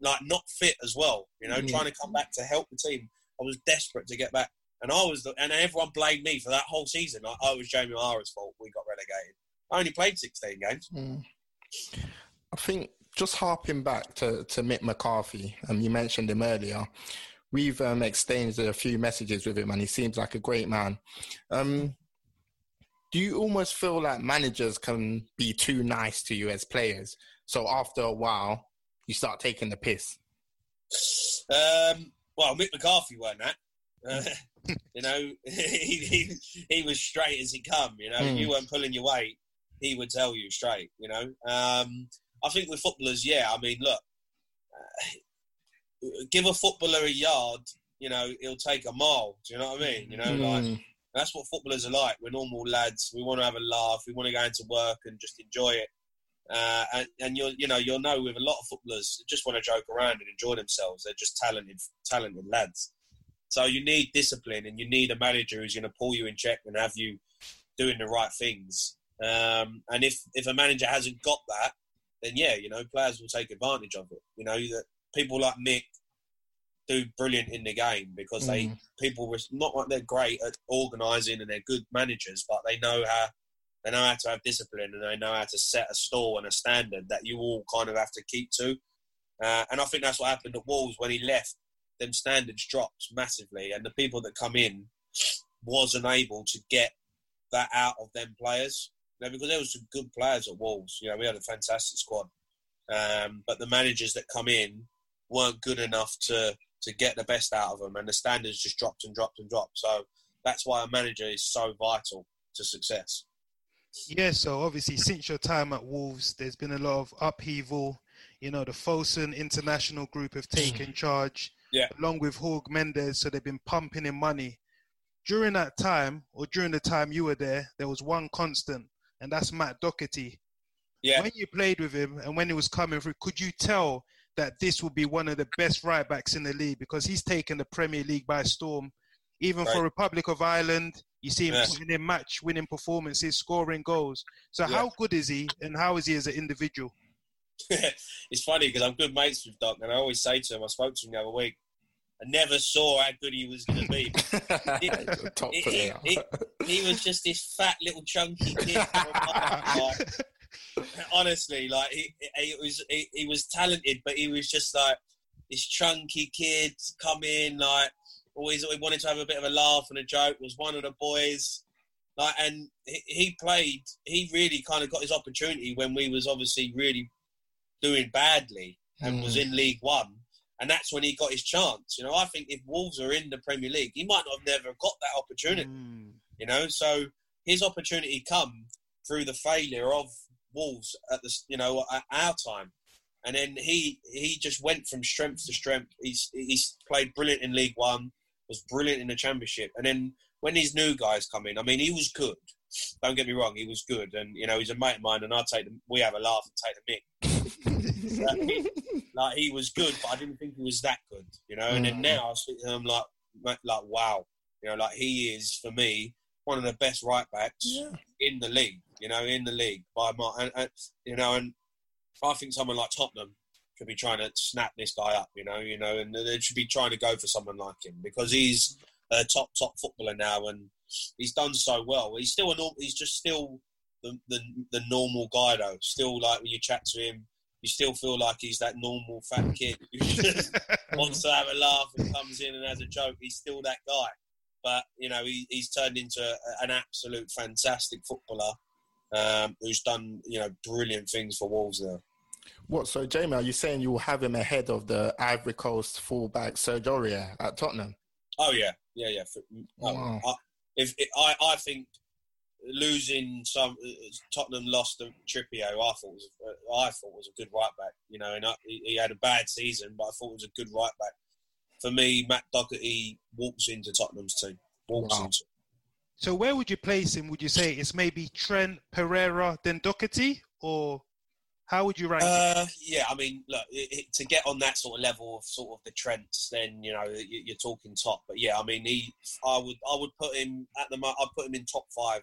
like not fit as well. You know, mm. trying to come back to help the team. I was desperate to get back, and I was, the, and everyone blamed me for that whole season. I, I was Jamie O'Hara's fault. We got relegated. I only played 16 games. Mm. I think just harping back to, to Mick McCarthy, um, you mentioned him earlier. We've um, exchanged a few messages with him, and he seems like a great man. Um, do you almost feel like managers can be too nice to you as players? So after a while, you start taking the piss. Um, well, Mick McCarthy weren't that. Uh, [LAUGHS] you know, [LAUGHS] he, he, he, was straight as he come. You know, mm. you weren't pulling your weight, he would tell you straight. You know, um, I think with footballers, yeah. I mean, look, uh, give a footballer a yard, you know, he'll take a mile. Do you know what I mean? You know, mm. like that's what footballers are like. We're normal lads. We want to have a laugh. We want to go into work and just enjoy it. Uh, and, and you'll, you know, you'll know with a lot of footballers just want to joke around and enjoy themselves. They're just talented, talented lads. So you need discipline, and you need a manager who's going to pull you in check and have you doing the right things. Um, and if if a manager hasn't got that, then yeah, you know, players will take advantage of it. You know, that people like Mick do brilliant in the game because they mm. people were not like they're great at organising and they're good managers, but they know how they know how to have discipline and they know how to set a stall and a standard that you all kind of have to keep to. Uh, and I think that's what happened at Wolves when he left. Them standards dropped massively, and the people that come in wasn't able to get that out of them players. You know, because there was some good players at Wolves. You know, we had a fantastic squad, um, but the managers that come in weren't good enough to to get the best out of them, and the standards just dropped and dropped and dropped. So that's why a manager is so vital to success. Yeah, so obviously since your time at Wolves, there's been a lot of upheaval. You know, the Fosun International Group have taken [CLEARS THROAT] charge, yeah. along with Jorge Mendes, so they've been pumping in money. During that time, or during the time you were there, there was one constant, and that's Matt Doherty. Yeah. When you played with him and when he was coming through, could you tell that this will be one of the best right backs in the league because he's taken the Premier League by storm. Even right. for Republic of Ireland, you see him yes. putting in match winning performances, scoring goals. So yeah. how good is he and how is he as an individual? [LAUGHS] it's funny because I'm good mates with Doc and I always say to him, I spoke to him the other week, I never saw how good he was going to be. [LAUGHS] he, he, he, was just this fat little chunky kid. [LAUGHS] honestly, like he, he was he, he, was talented, but he was just like this chunky kid come in like always he wanted to have a bit of a laugh and a joke. Was one of the boys, like, and he, he played. He really kind of got his opportunity when we was obviously really doing badly and mm. was in League One. And that's when he got his chance. You know, I think if Wolves are in the Premier League, he might not have never got that opportunity. Mm. You know, so his opportunity come through the failure of Wolves at the you know at our time, and then he he just went from strength to strength. He's he's played brilliant in League One, was brilliant in the Championship, and then when these new guys come in, I mean, he was good. Don't get me wrong, he was good, and you know he's a mate of mine, and I take them. We have a laugh and take the mick. Like he was good, but I didn't think he was that good, you know. And then mm. now I speak to him like like wow, you know, like he is for me one of the best right backs yeah. in the league you know, in the league by my, and, and, you know, and I think someone like Tottenham should be trying to snap this guy up, you know, you know, and they should be trying to go for someone like him because he's a top top footballer now, and he's done so well. He's still a normal, he's just still the, the the normal guy though. Still like when you chat to him, you still feel like he's that normal fat [LAUGHS] kid who just [LAUGHS] wants to have a laugh and comes in and has a joke. He's still that guy, but you know he, he's turned into a, an absolute fantastic footballer um, who's done you know brilliant things for Wolves there. What? So, Jamie, are you saying you will have him ahead of the Ivory Coast fullback Serge Aurier at Tottenham? Oh yeah, yeah, yeah. wow. I, if I, I think losing some Tottenham lost to Trippier, I thought was I thought was a good right back. You know, and I, he had a bad season, but I thought it was a good right back. For me, Matt Doherty walks into Tottenham's team. Walks wow. into. So where would you place him? Would you say it's maybe Trent, Pereira, then Doherty, or? How would you rank? Uh, yeah, I mean, look, it, it, to get on that sort of level of sort of the Trents, then you know you, are talking top. But yeah, I mean, he, I would, I would put him at the, I'd put him in top five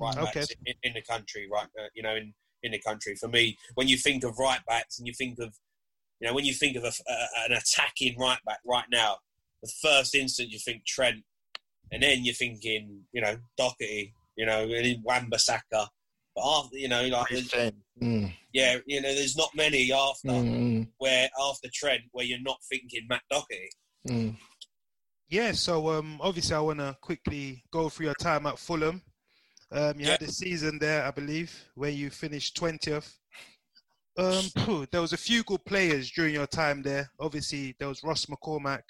right okay. backs in, in, the country, right? Uh, you know, in in the country. For me, when you think of right backs and you think of, you know, when you think of a, an attacking right back right now, the first instant you think Trent, and then you're thinking, you know, Doherty, you know, and Wan-Bissaka. But after, you know, like, mm. yeah, you know, there's not many after mm. where after Trent where you're not thinking Matt Doherty. Mm. Yeah, so um, obviously I want to quickly go through your time at Fulham. Um, you yeah. had a season there, I believe, where you finished 20th. Um, there was a few good players during your time there. Obviously, there was Ross McCormack,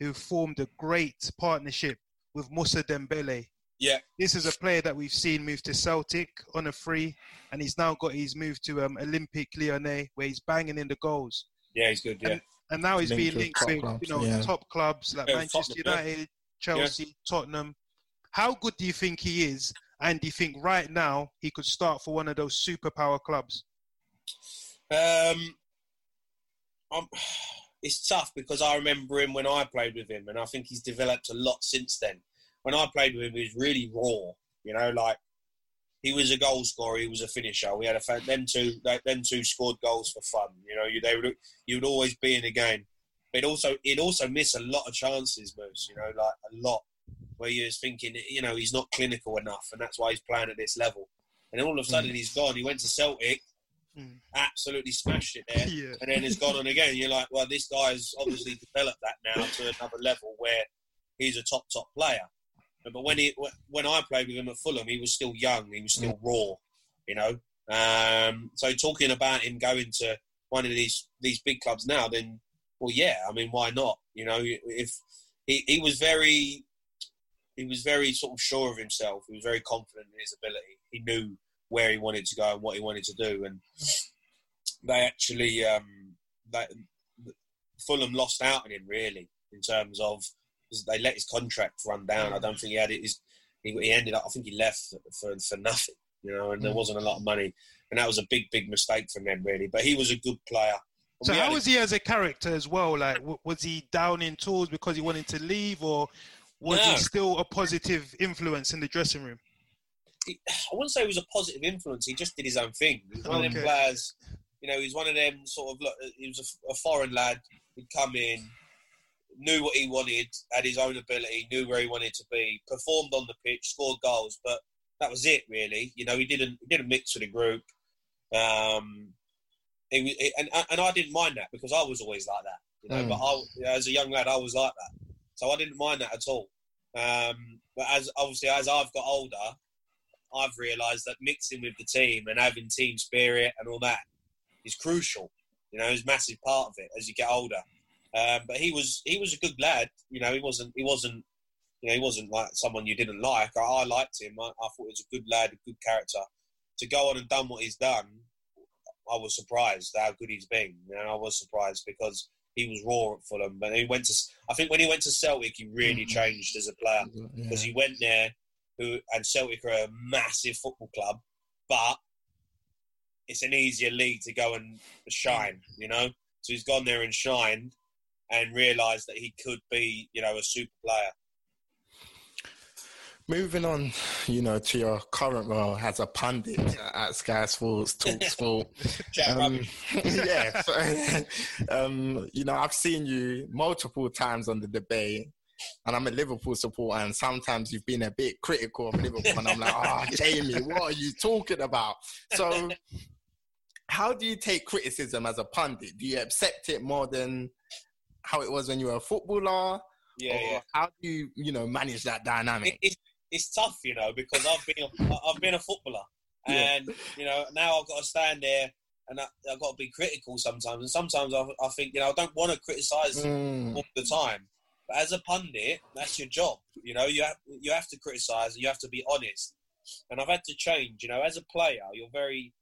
who formed a great partnership with Moussa Dembele. Yeah. This is a player that we've seen move to Celtic on a free, and he's now got his move to um, Olympique Lyonnais, where he's banging in the goals. Yeah, he's good. Yeah. And, and now he's linked being linked with clubs, you know yeah. top clubs like yeah, Manchester United, Chelsea, yeah. Tottenham. How good do you think he is? And do you think right now he could start for one of those superpower clubs? Um, I'm, it's tough because I remember him when I played with him, and I think he's developed a lot since then. When I played with him, he was really raw. You know, like he was a goal scorer, he was a finisher. We had a them two, them two scored goals for fun. You know, you they would you would always be in the game. But also, he'd also miss a lot of chances, Moose. You know, like a lot, where you was thinking, you know, he's not clinical enough, and that's why he's playing at this level. And then all of a sudden, mm. he's gone. He went to Celtic Mm. Absolutely smashed it there, [LAUGHS] yeah. and then it's gone on again. You're like, well, this guy's obviously developed that now to another level where he's a top top player. But when he when I played with him at Fulham, he was still young, he was still raw, you know. Um, so talking about him going to one of these these big clubs now, then well, yeah, I mean, why not? You know, if he, he was very he was very sort of sure of himself. He was very confident in his ability. He knew where he wanted to go and what he wanted to do. And they actually, um, they, Fulham lost out on him really in terms of they let his contract run down. I don't think he had it. His, he, he ended up. I think he left for for nothing, you know, and there mm. wasn't a lot of money, and that was a big big mistake from them really. But he was a good player. So how was he as a character as well? Like, was he down in tools because he wanted to leave, or was no. he still a positive influence in the dressing room? I wouldn't say he was a positive influence. He just did his own thing. He was one okay. of them players. You know, he's one of them sort of. He was a, a, foreign lad. He'd come in, knew what he wanted, had his own ability, knew where he wanted to be, performed on the pitch, scored goals, but that was it really. You know, he didn't he didn't mix with the group. Um, he, and and I didn't mind that because I was always like that. You know, mm. but I, as a young lad, I was like that, so I didn't mind that at all. Um, but as obviously as I've got older, I've realised that mixing with the team and having team spirit and all that is crucial. You know, is a massive part of it as you get older. Um, but he was he was a good lad. You know, he wasn't he wasn't you know he wasn't like someone you didn't like. I, I liked him. I, I, thought he was a good lad, a good character. To go on and done what he's done, I was surprised how good he's been. You know, I was surprised because he was raw at Fulham. But he went to I think when he went to Celtic, he really mm-hmm. changed as a player because yeah. he went there who and Celtic are a massive football club, but it's an easier league to go and shine, you know. So he's gone there and shined, and realised that he could be, you know, a super player. Moving on, you know, to your current role as a pundit at Sky Sports, Talk [LAUGHS] Sport. um, [LAUGHS] yeah, [LAUGHS] so, um, you know, I've seen you multiple times on the debate and I'm a Liverpool supporter, and sometimes you've been a bit critical of Liverpool, and I'm like, oh, Jamie, what are you talking about? So, how do you take criticism as a pundit? Do you accept it more than how it was when you were a footballer? Yeah, yeah. How do you, you know, manage that dynamic? It, it, it's tough, you know, because I've been a, I've been a footballer, and yeah. you know now I've got to stand there and I, have got to be critical sometimes. And sometimes I, I think, you know, I don't want to criticise mm. all the time. But as a pundit, that's your job. You know, you have you have to criticise. You have to be honest. And I've had to change. You know, as a player, you're very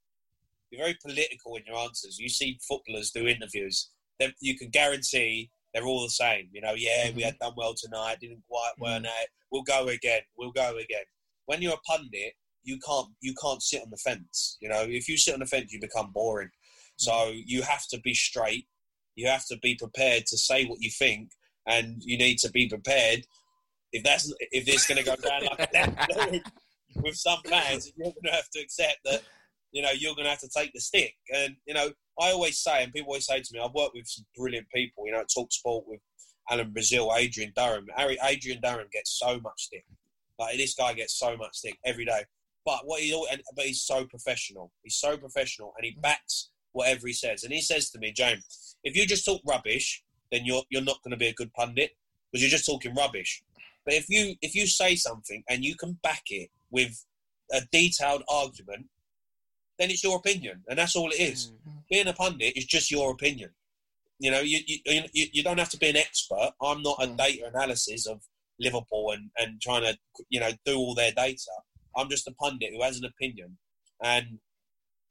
you're very political in your answers. You see footballers do interviews. Then you can guarantee they're all the same. You know, yeah, mm-hmm. we had done well tonight. Didn't quite mm-hmm. work out. We'll go again. We'll go again. When you're a pundit, you can't you can't sit on the fence. You know, if you sit on the fence, you become boring. So you have to be straight. You have to be prepared to say what you think, and you need to be prepared if that's if this is going to go down like that [LAUGHS] [LAUGHS] with some fans, you're going to have to accept that you know you're going to have to take the stick. And you know, I always say, and people always say to me, I've worked with some brilliant people. You know, Talk Sport with Alan Brazil, Adrian Durham. Harry, Adrian Durham gets so much stick. Like this guy gets so much stick every day. But what he but he's so professional. He's so professional, and he backs whatever he says. And he says to me, James, if you just talk rubbish, then you're you're not going to be a good pundit because you're just talking rubbish. But if you if you say something and you can back it with a detailed argument, then it's your opinion, and that's all it is. Mm-hmm. Being a pundit is just your opinion. You know, you, you you don't have to be an expert. I'm not a mm. data analysis of Liverpool and, and trying to you know do all their data. I'm just a pundit who has an opinion, and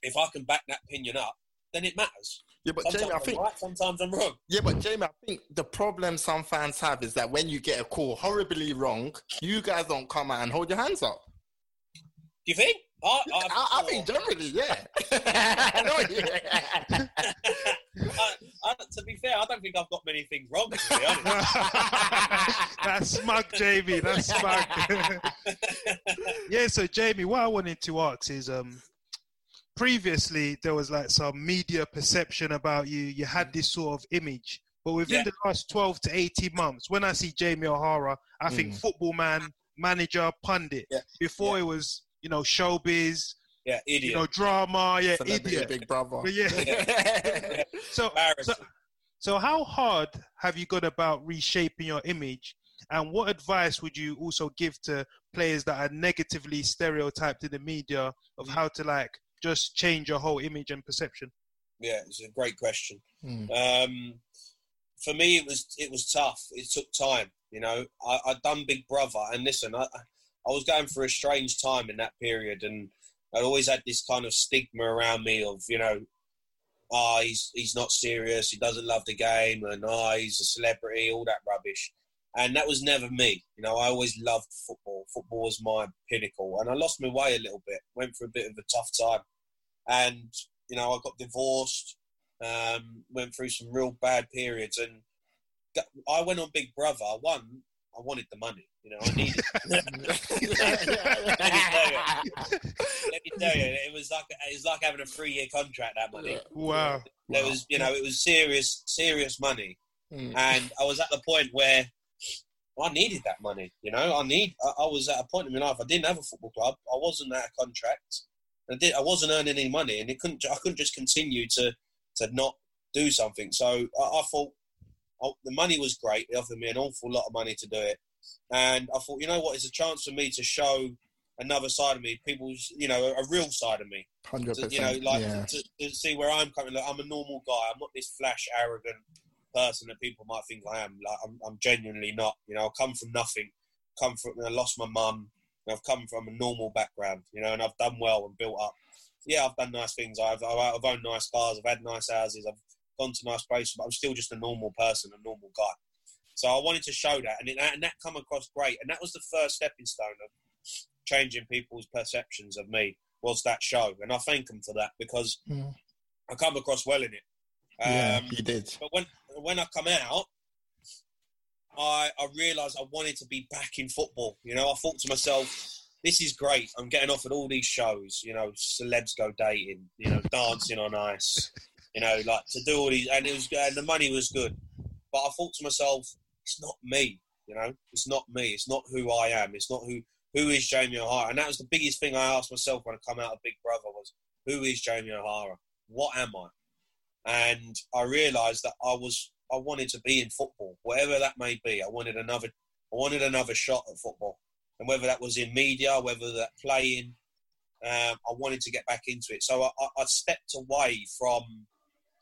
if I can back that opinion up, then it matters. Yeah, but sometimes Jamie, I think right, sometimes I'm wrong. Yeah, but Jamie, I think the problem some fans have is that when you get a call horribly wrong, you guys don't come out and hold your hands up. Do you think? I, I, I, I think generally, yeah. I, [LAUGHS] [LAUGHS] to be fair, I don't think I've got many things wrong. [LAUGHS] That's smug, Jamie. That's smug. yeah. So, Jamie, what I wanted to ask is, um, previously there was like some media perception about you. You had this sort of image, but within yeah. the last twelve to eighteen months, when I see Jamie O'Hara, I mm. think football man, manager, pundit. Yeah. Before yeah. it was, you know, showbiz. Yeah, idiot. You know, drama. Yeah, Celebrity idiot. Big brother. But yeah. [LAUGHS] so, so, so how hard have you got about reshaping your image? And what advice would you also give to players that are negatively stereotyped in the media of mm. how to like just change your whole image and perception? Yeah, it's a great question. Mm. Um, for me, it was it was tough. It took time. You know, I, I'd done Big Brother, and listen, I, I was going through a strange time in that period, and I always had this kind of stigma around me of, you know, ah, oh, he's he's not serious, he doesn't love the game, and ah, oh, he's a celebrity, all that rubbish. And that was never me. You know, I always loved football. Football was my pinnacle, and I lost my way a little bit. Went through a bit of a tough time and you know I got divorced, um, went through some real bad periods, and I went on Big Brother. One, I wanted the money. You know, I needed. [LAUGHS] Let me tell you, it was like it was like having a three-year contract. That money. Wow. There was, you know, it was serious, serious money, mm. and I was at the point where I needed that money. You know, I need. I, I was at a point in my life. I didn't have a football club. I wasn't at a contract. I did. I wasn't earning any money, and it couldn't. I couldn't just continue to to not do something. So I, I thought oh, the money was great. They offered me an awful lot of money to do it, and I thought, you know what, it's a chance for me to show another side of me, people's, you know, a, a real side of me. Hundred percent. You know, like yeah. to, to, see where I'm coming. Like, I'm a normal guy. I'm not this flash, arrogant person that people might think I am. Like I'm, I'm genuinely not. You know, I come from nothing. Come from. I lost my mum. I've come from a normal background, you know, and I've done well and built up. Yeah, I've done nice things. I've, I've owned nice cars. I've had nice houses. I've gone to nice places, but I'm still just a normal person, a normal guy. So I wanted to show that, and, it, and that come across great. And that was the first stepping stone of changing people's perceptions of me was that show, and I thank them for that because mm. I come across well in it. Um, yeah, you did. But when when I come out, I, I realised I wanted to be back in football. You know, I thought to myself, this is great. I'm getting offered all these shows, you know, celebs go dating, you know, dancing on ice, you know, like to do all these, and it was, and the money was good. But I thought to myself, it's not me, you know, it's not me, it's not who I am, it's not who who is Jamie O'Hara, and that was the biggest thing I asked myself when I come out of Big Brother was, who is Jamie O'Hara? What am I? And I realised that I was I wanted to be in football, whatever that may be. I wanted another, I wanted another shot at football, and whether that was in media, whether that playing, um, I wanted to get back into it. So I, I, stepped away from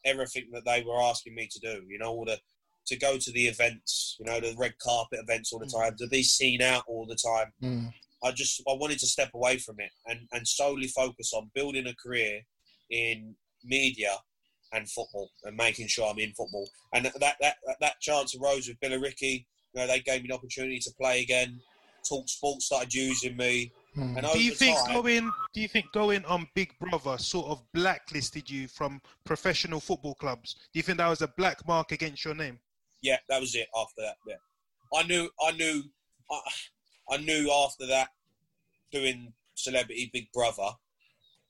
everything that they were asking me to do. You know, all the to go to the events, you know, the red carpet events all the mm. time, to be seen out all the time. Mm. I just I wanted to step away from it and, and solely focus on building a career in media and football and making sure I'm in football. And that that that chance arose with Billericay. You know, they gave me the opportunity to play again. Talk Sports started using me. Hmm. And Do you think time- going? Do you think going on Big Brother sort of blacklisted you from professional football clubs? Do you think that was a black mark against your name? yeah, that was it. After that, yeah, I knew, I knew, I, I knew after that doing Celebrity Big Brother,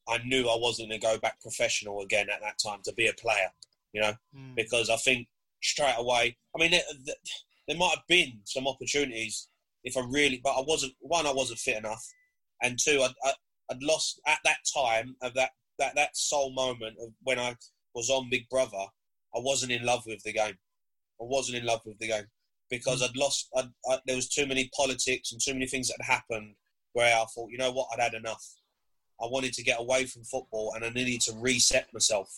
I knew I wasn't going to go back professional again at that time to be a player. You know, Mm. because I think straight away, I mean, there, there might have been some opportunities if I really, but I wasn't. One, I wasn't fit enough, and two, I, I, I'd lost at that time of that that that sole moment of when I was on Big Brother. I wasn't in love with the game. I wasn't in love with the game because mm. I'd lost. I'd, I, there was too many politics and too many things that had happened where I thought, you know what, I'd had enough. I wanted to get away from football and I needed to reset myself.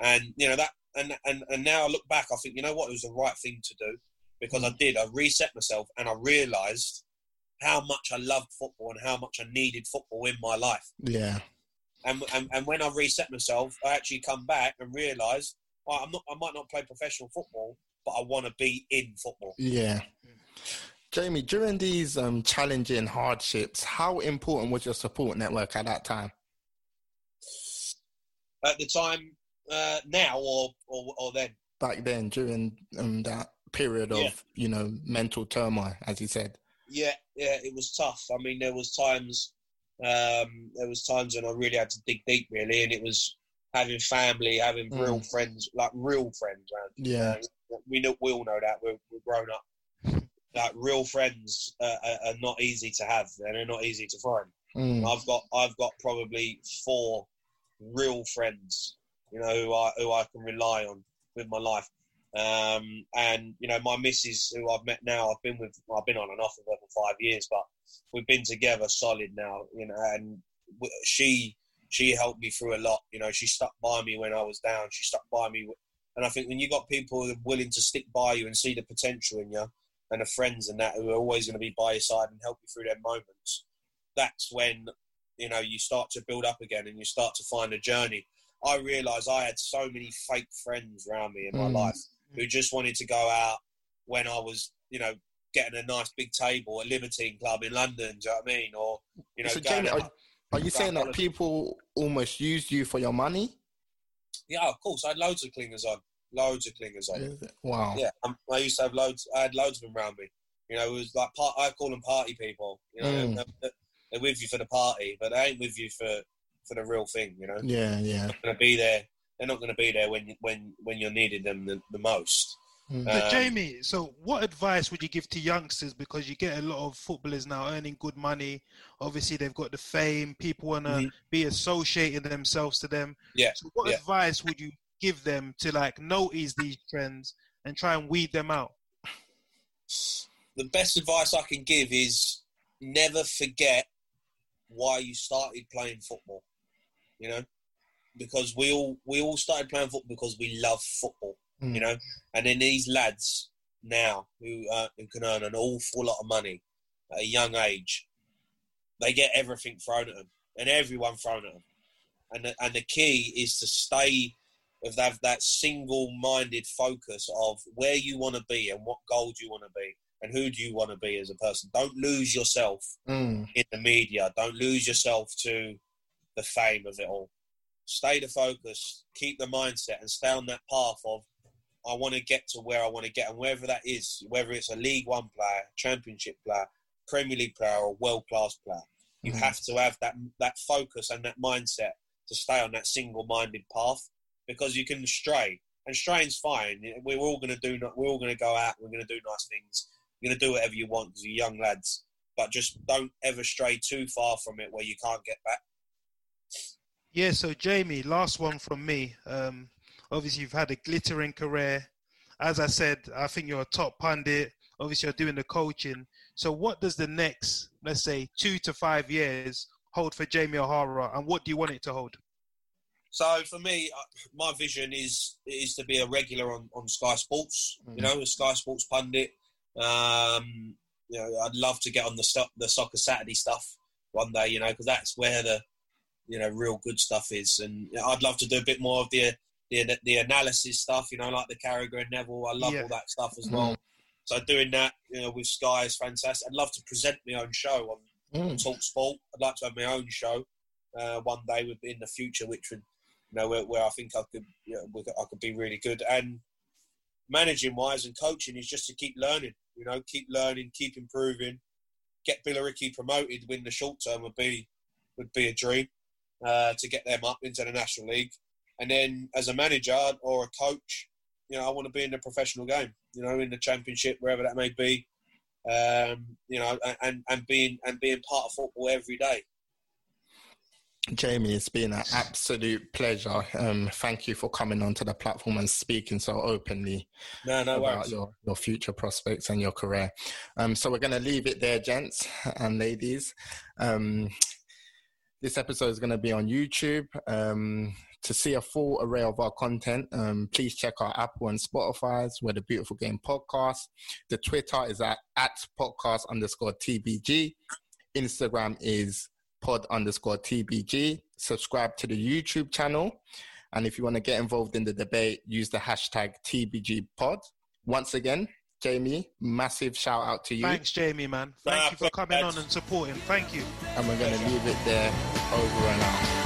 And you know that, and and and now I look back, I think, you know what, it was the right thing to do because I mm. did. I reset myself and I realised how much I loved football and how much I needed football in my life. Yeah. And, and, and when I reset myself, I actually come back and realise well, I'm not. I might not play professional football, but I want to be in football. Yeah. Jamie, during these um, challenging hardships, how important was your support network at that time? At the time, uh, now or, or or then, Back then, during um, that period of Yeah. you know mental turmoil, as you said. Yeah, yeah, it was tough. I mean, there was times, um, there was times when I really had to dig deep, really, and it was having family, having real Mm. friends, like real friends around. Yeah. We know we all know that we're, we're grown up. [LAUGHS] Like real friends uh, are, are not easy to have, and they're not easy to find. Mm. I've got I've got probably four real friends, you know, who I who I can rely on with my life. Um, and you know, my missus, who I've met now, I've been with, I've been on and off with her for five years, but we've been together solid now, you know. And w- she she helped me through a lot. You know, she stuck by me when I was down. She stuck by me, and I think when you got people willing to stick by you and see the potential in you, and the friends and that who are always going to be by your side and help you through their moments, that's when you know you start to build up again and you start to find a journey. I realised I had so many fake friends around me in my Mm. life who just wanted to go out when I was, you know, getting a nice big table at Libertine Club in London. Do you know what I mean? Or you know, so, going Jamie, are, are you saying that people almost used you for your money? yeah, of course. I had loads of clingers on, loads of clingers on. Wow. Yeah, um, I used to have loads. I had loads of them around me. You know, it was like part, I call them party people. You know, Mm. they're, they're with you for the party, but they ain't with you for for the real thing. You know, Yeah, yeah. going to be there. They're not going to be there when you, when when you're needed them the, the most. Mm. So Um, Jamie, so what advice would you give to youngsters? Because you get a lot of footballers now earning good money. Obviously, they've got the fame. People want to Mhm. be associating themselves to them. Yeah, So what yeah. advice would you give them to like notice these trends and try and weed them out? the best advice I can give is never forget why you started playing football. You know, because we all we all started playing football because we love football. Mm. You know, and then these lads now who, uh, who can earn an awful lot of money at a young age, they get everything thrown at them and everyone thrown at them. And the, and the key is to stay with that, that single-minded focus of where you want to be and what goal do you want to be and who do you want to be as a person. Don't lose yourself Mm. in the media. Don't lose yourself to the fame of it all. Stay the focus, keep the mindset, and stay on that path of I want to get to where I want to get, and wherever that is, whether it's a League One player, Championship player, Premier League player, or world class player, you Mhm. have to have that that focus and that mindset to stay on that single minded path because you can stray, and straying's fine. We're all going to do. We're all going to go out. We're going to do nice things. You're going to do whatever you want because you're young lads but just don't ever stray too far from it where you can't get back. Yeah, so Jamie, last one from me. Um, obviously, you've had a glittering career. As I said, I think you're a top pundit. Obviously, you're doing the coaching. So, what does the next, let's say, two to five years hold for Jamie O'Hara, and what do you want it to hold? So for me, uh, my vision is is to be a regular on, on Sky Sports. You know, a Sky Sports pundit. Um, you know, I'd love to get on the the soccer Saturday stuff one day. You know, because that's where the you know real good stuff is, and you know, I'd love to do a bit more of the the the analysis stuff. You know, like the Carragher and Neville. I love Yeah. all that stuff as well. So doing that, you know, with Sky is fantastic. I'd love to present my own show on mm. talk sport. I'd like to have my own show uh, one day in the future, which would, you know, where, where I think I could, you know, I could be really good. And managing wise and coaching is just to keep learning. You know, keep learning, keep improving. Get Billericay promoted win the short term would be would be a dream uh, to get them up into the National League. And then as a manager or a coach, you know, I want to be in the professional game. You know, in the championship, wherever that may be. Um, you know, and and being and being part of football every day. Jamie, it's been an absolute pleasure. Um, thank you for coming onto the platform and speaking so openly no, no about your, your future prospects and your career. Um, so we're going to leave it there, gents and ladies. Um, this episode is going to be on YouTube. Um, to see a full array of our content, um, please check our Apple and Spotify's. We're the Beautiful Game Podcast. The Twitter is at, at podcast underscore TBG. Instagram is pod underscore TBG. Subscribe to the YouTube channel. And if you want to get involved in the debate, use the hashtag TBG pod. Once again, Jamie, massive shout out to you. Thanks, Jamie, man. Thank you for coming on and supporting. Thank you. And we're going to leave it there over and out.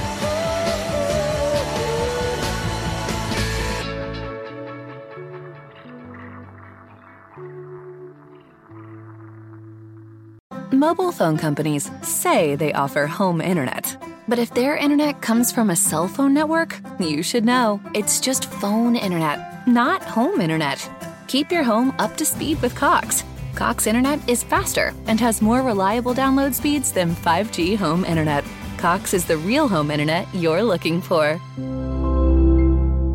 Mobile phone companies say they offer home internet. But if their internet comes from a cell phone network, you should know. It's just phone internet, not home internet. Keep your home up to speed with Cox. Cox internet is faster and has more reliable download speeds than 5G home internet. Cox is the real home internet you're looking for.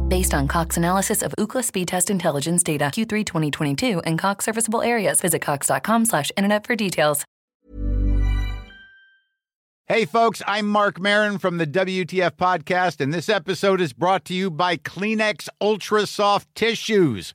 Based on Cox analysis of Ookla speed test intelligence data Q3 2022 and Cox serviceable areas, visit cox.com/internet for details. Hey, folks, I'm Marc Maron from the WTF Podcast, and this episode is brought to you by Kleenex Ultra Soft Tissues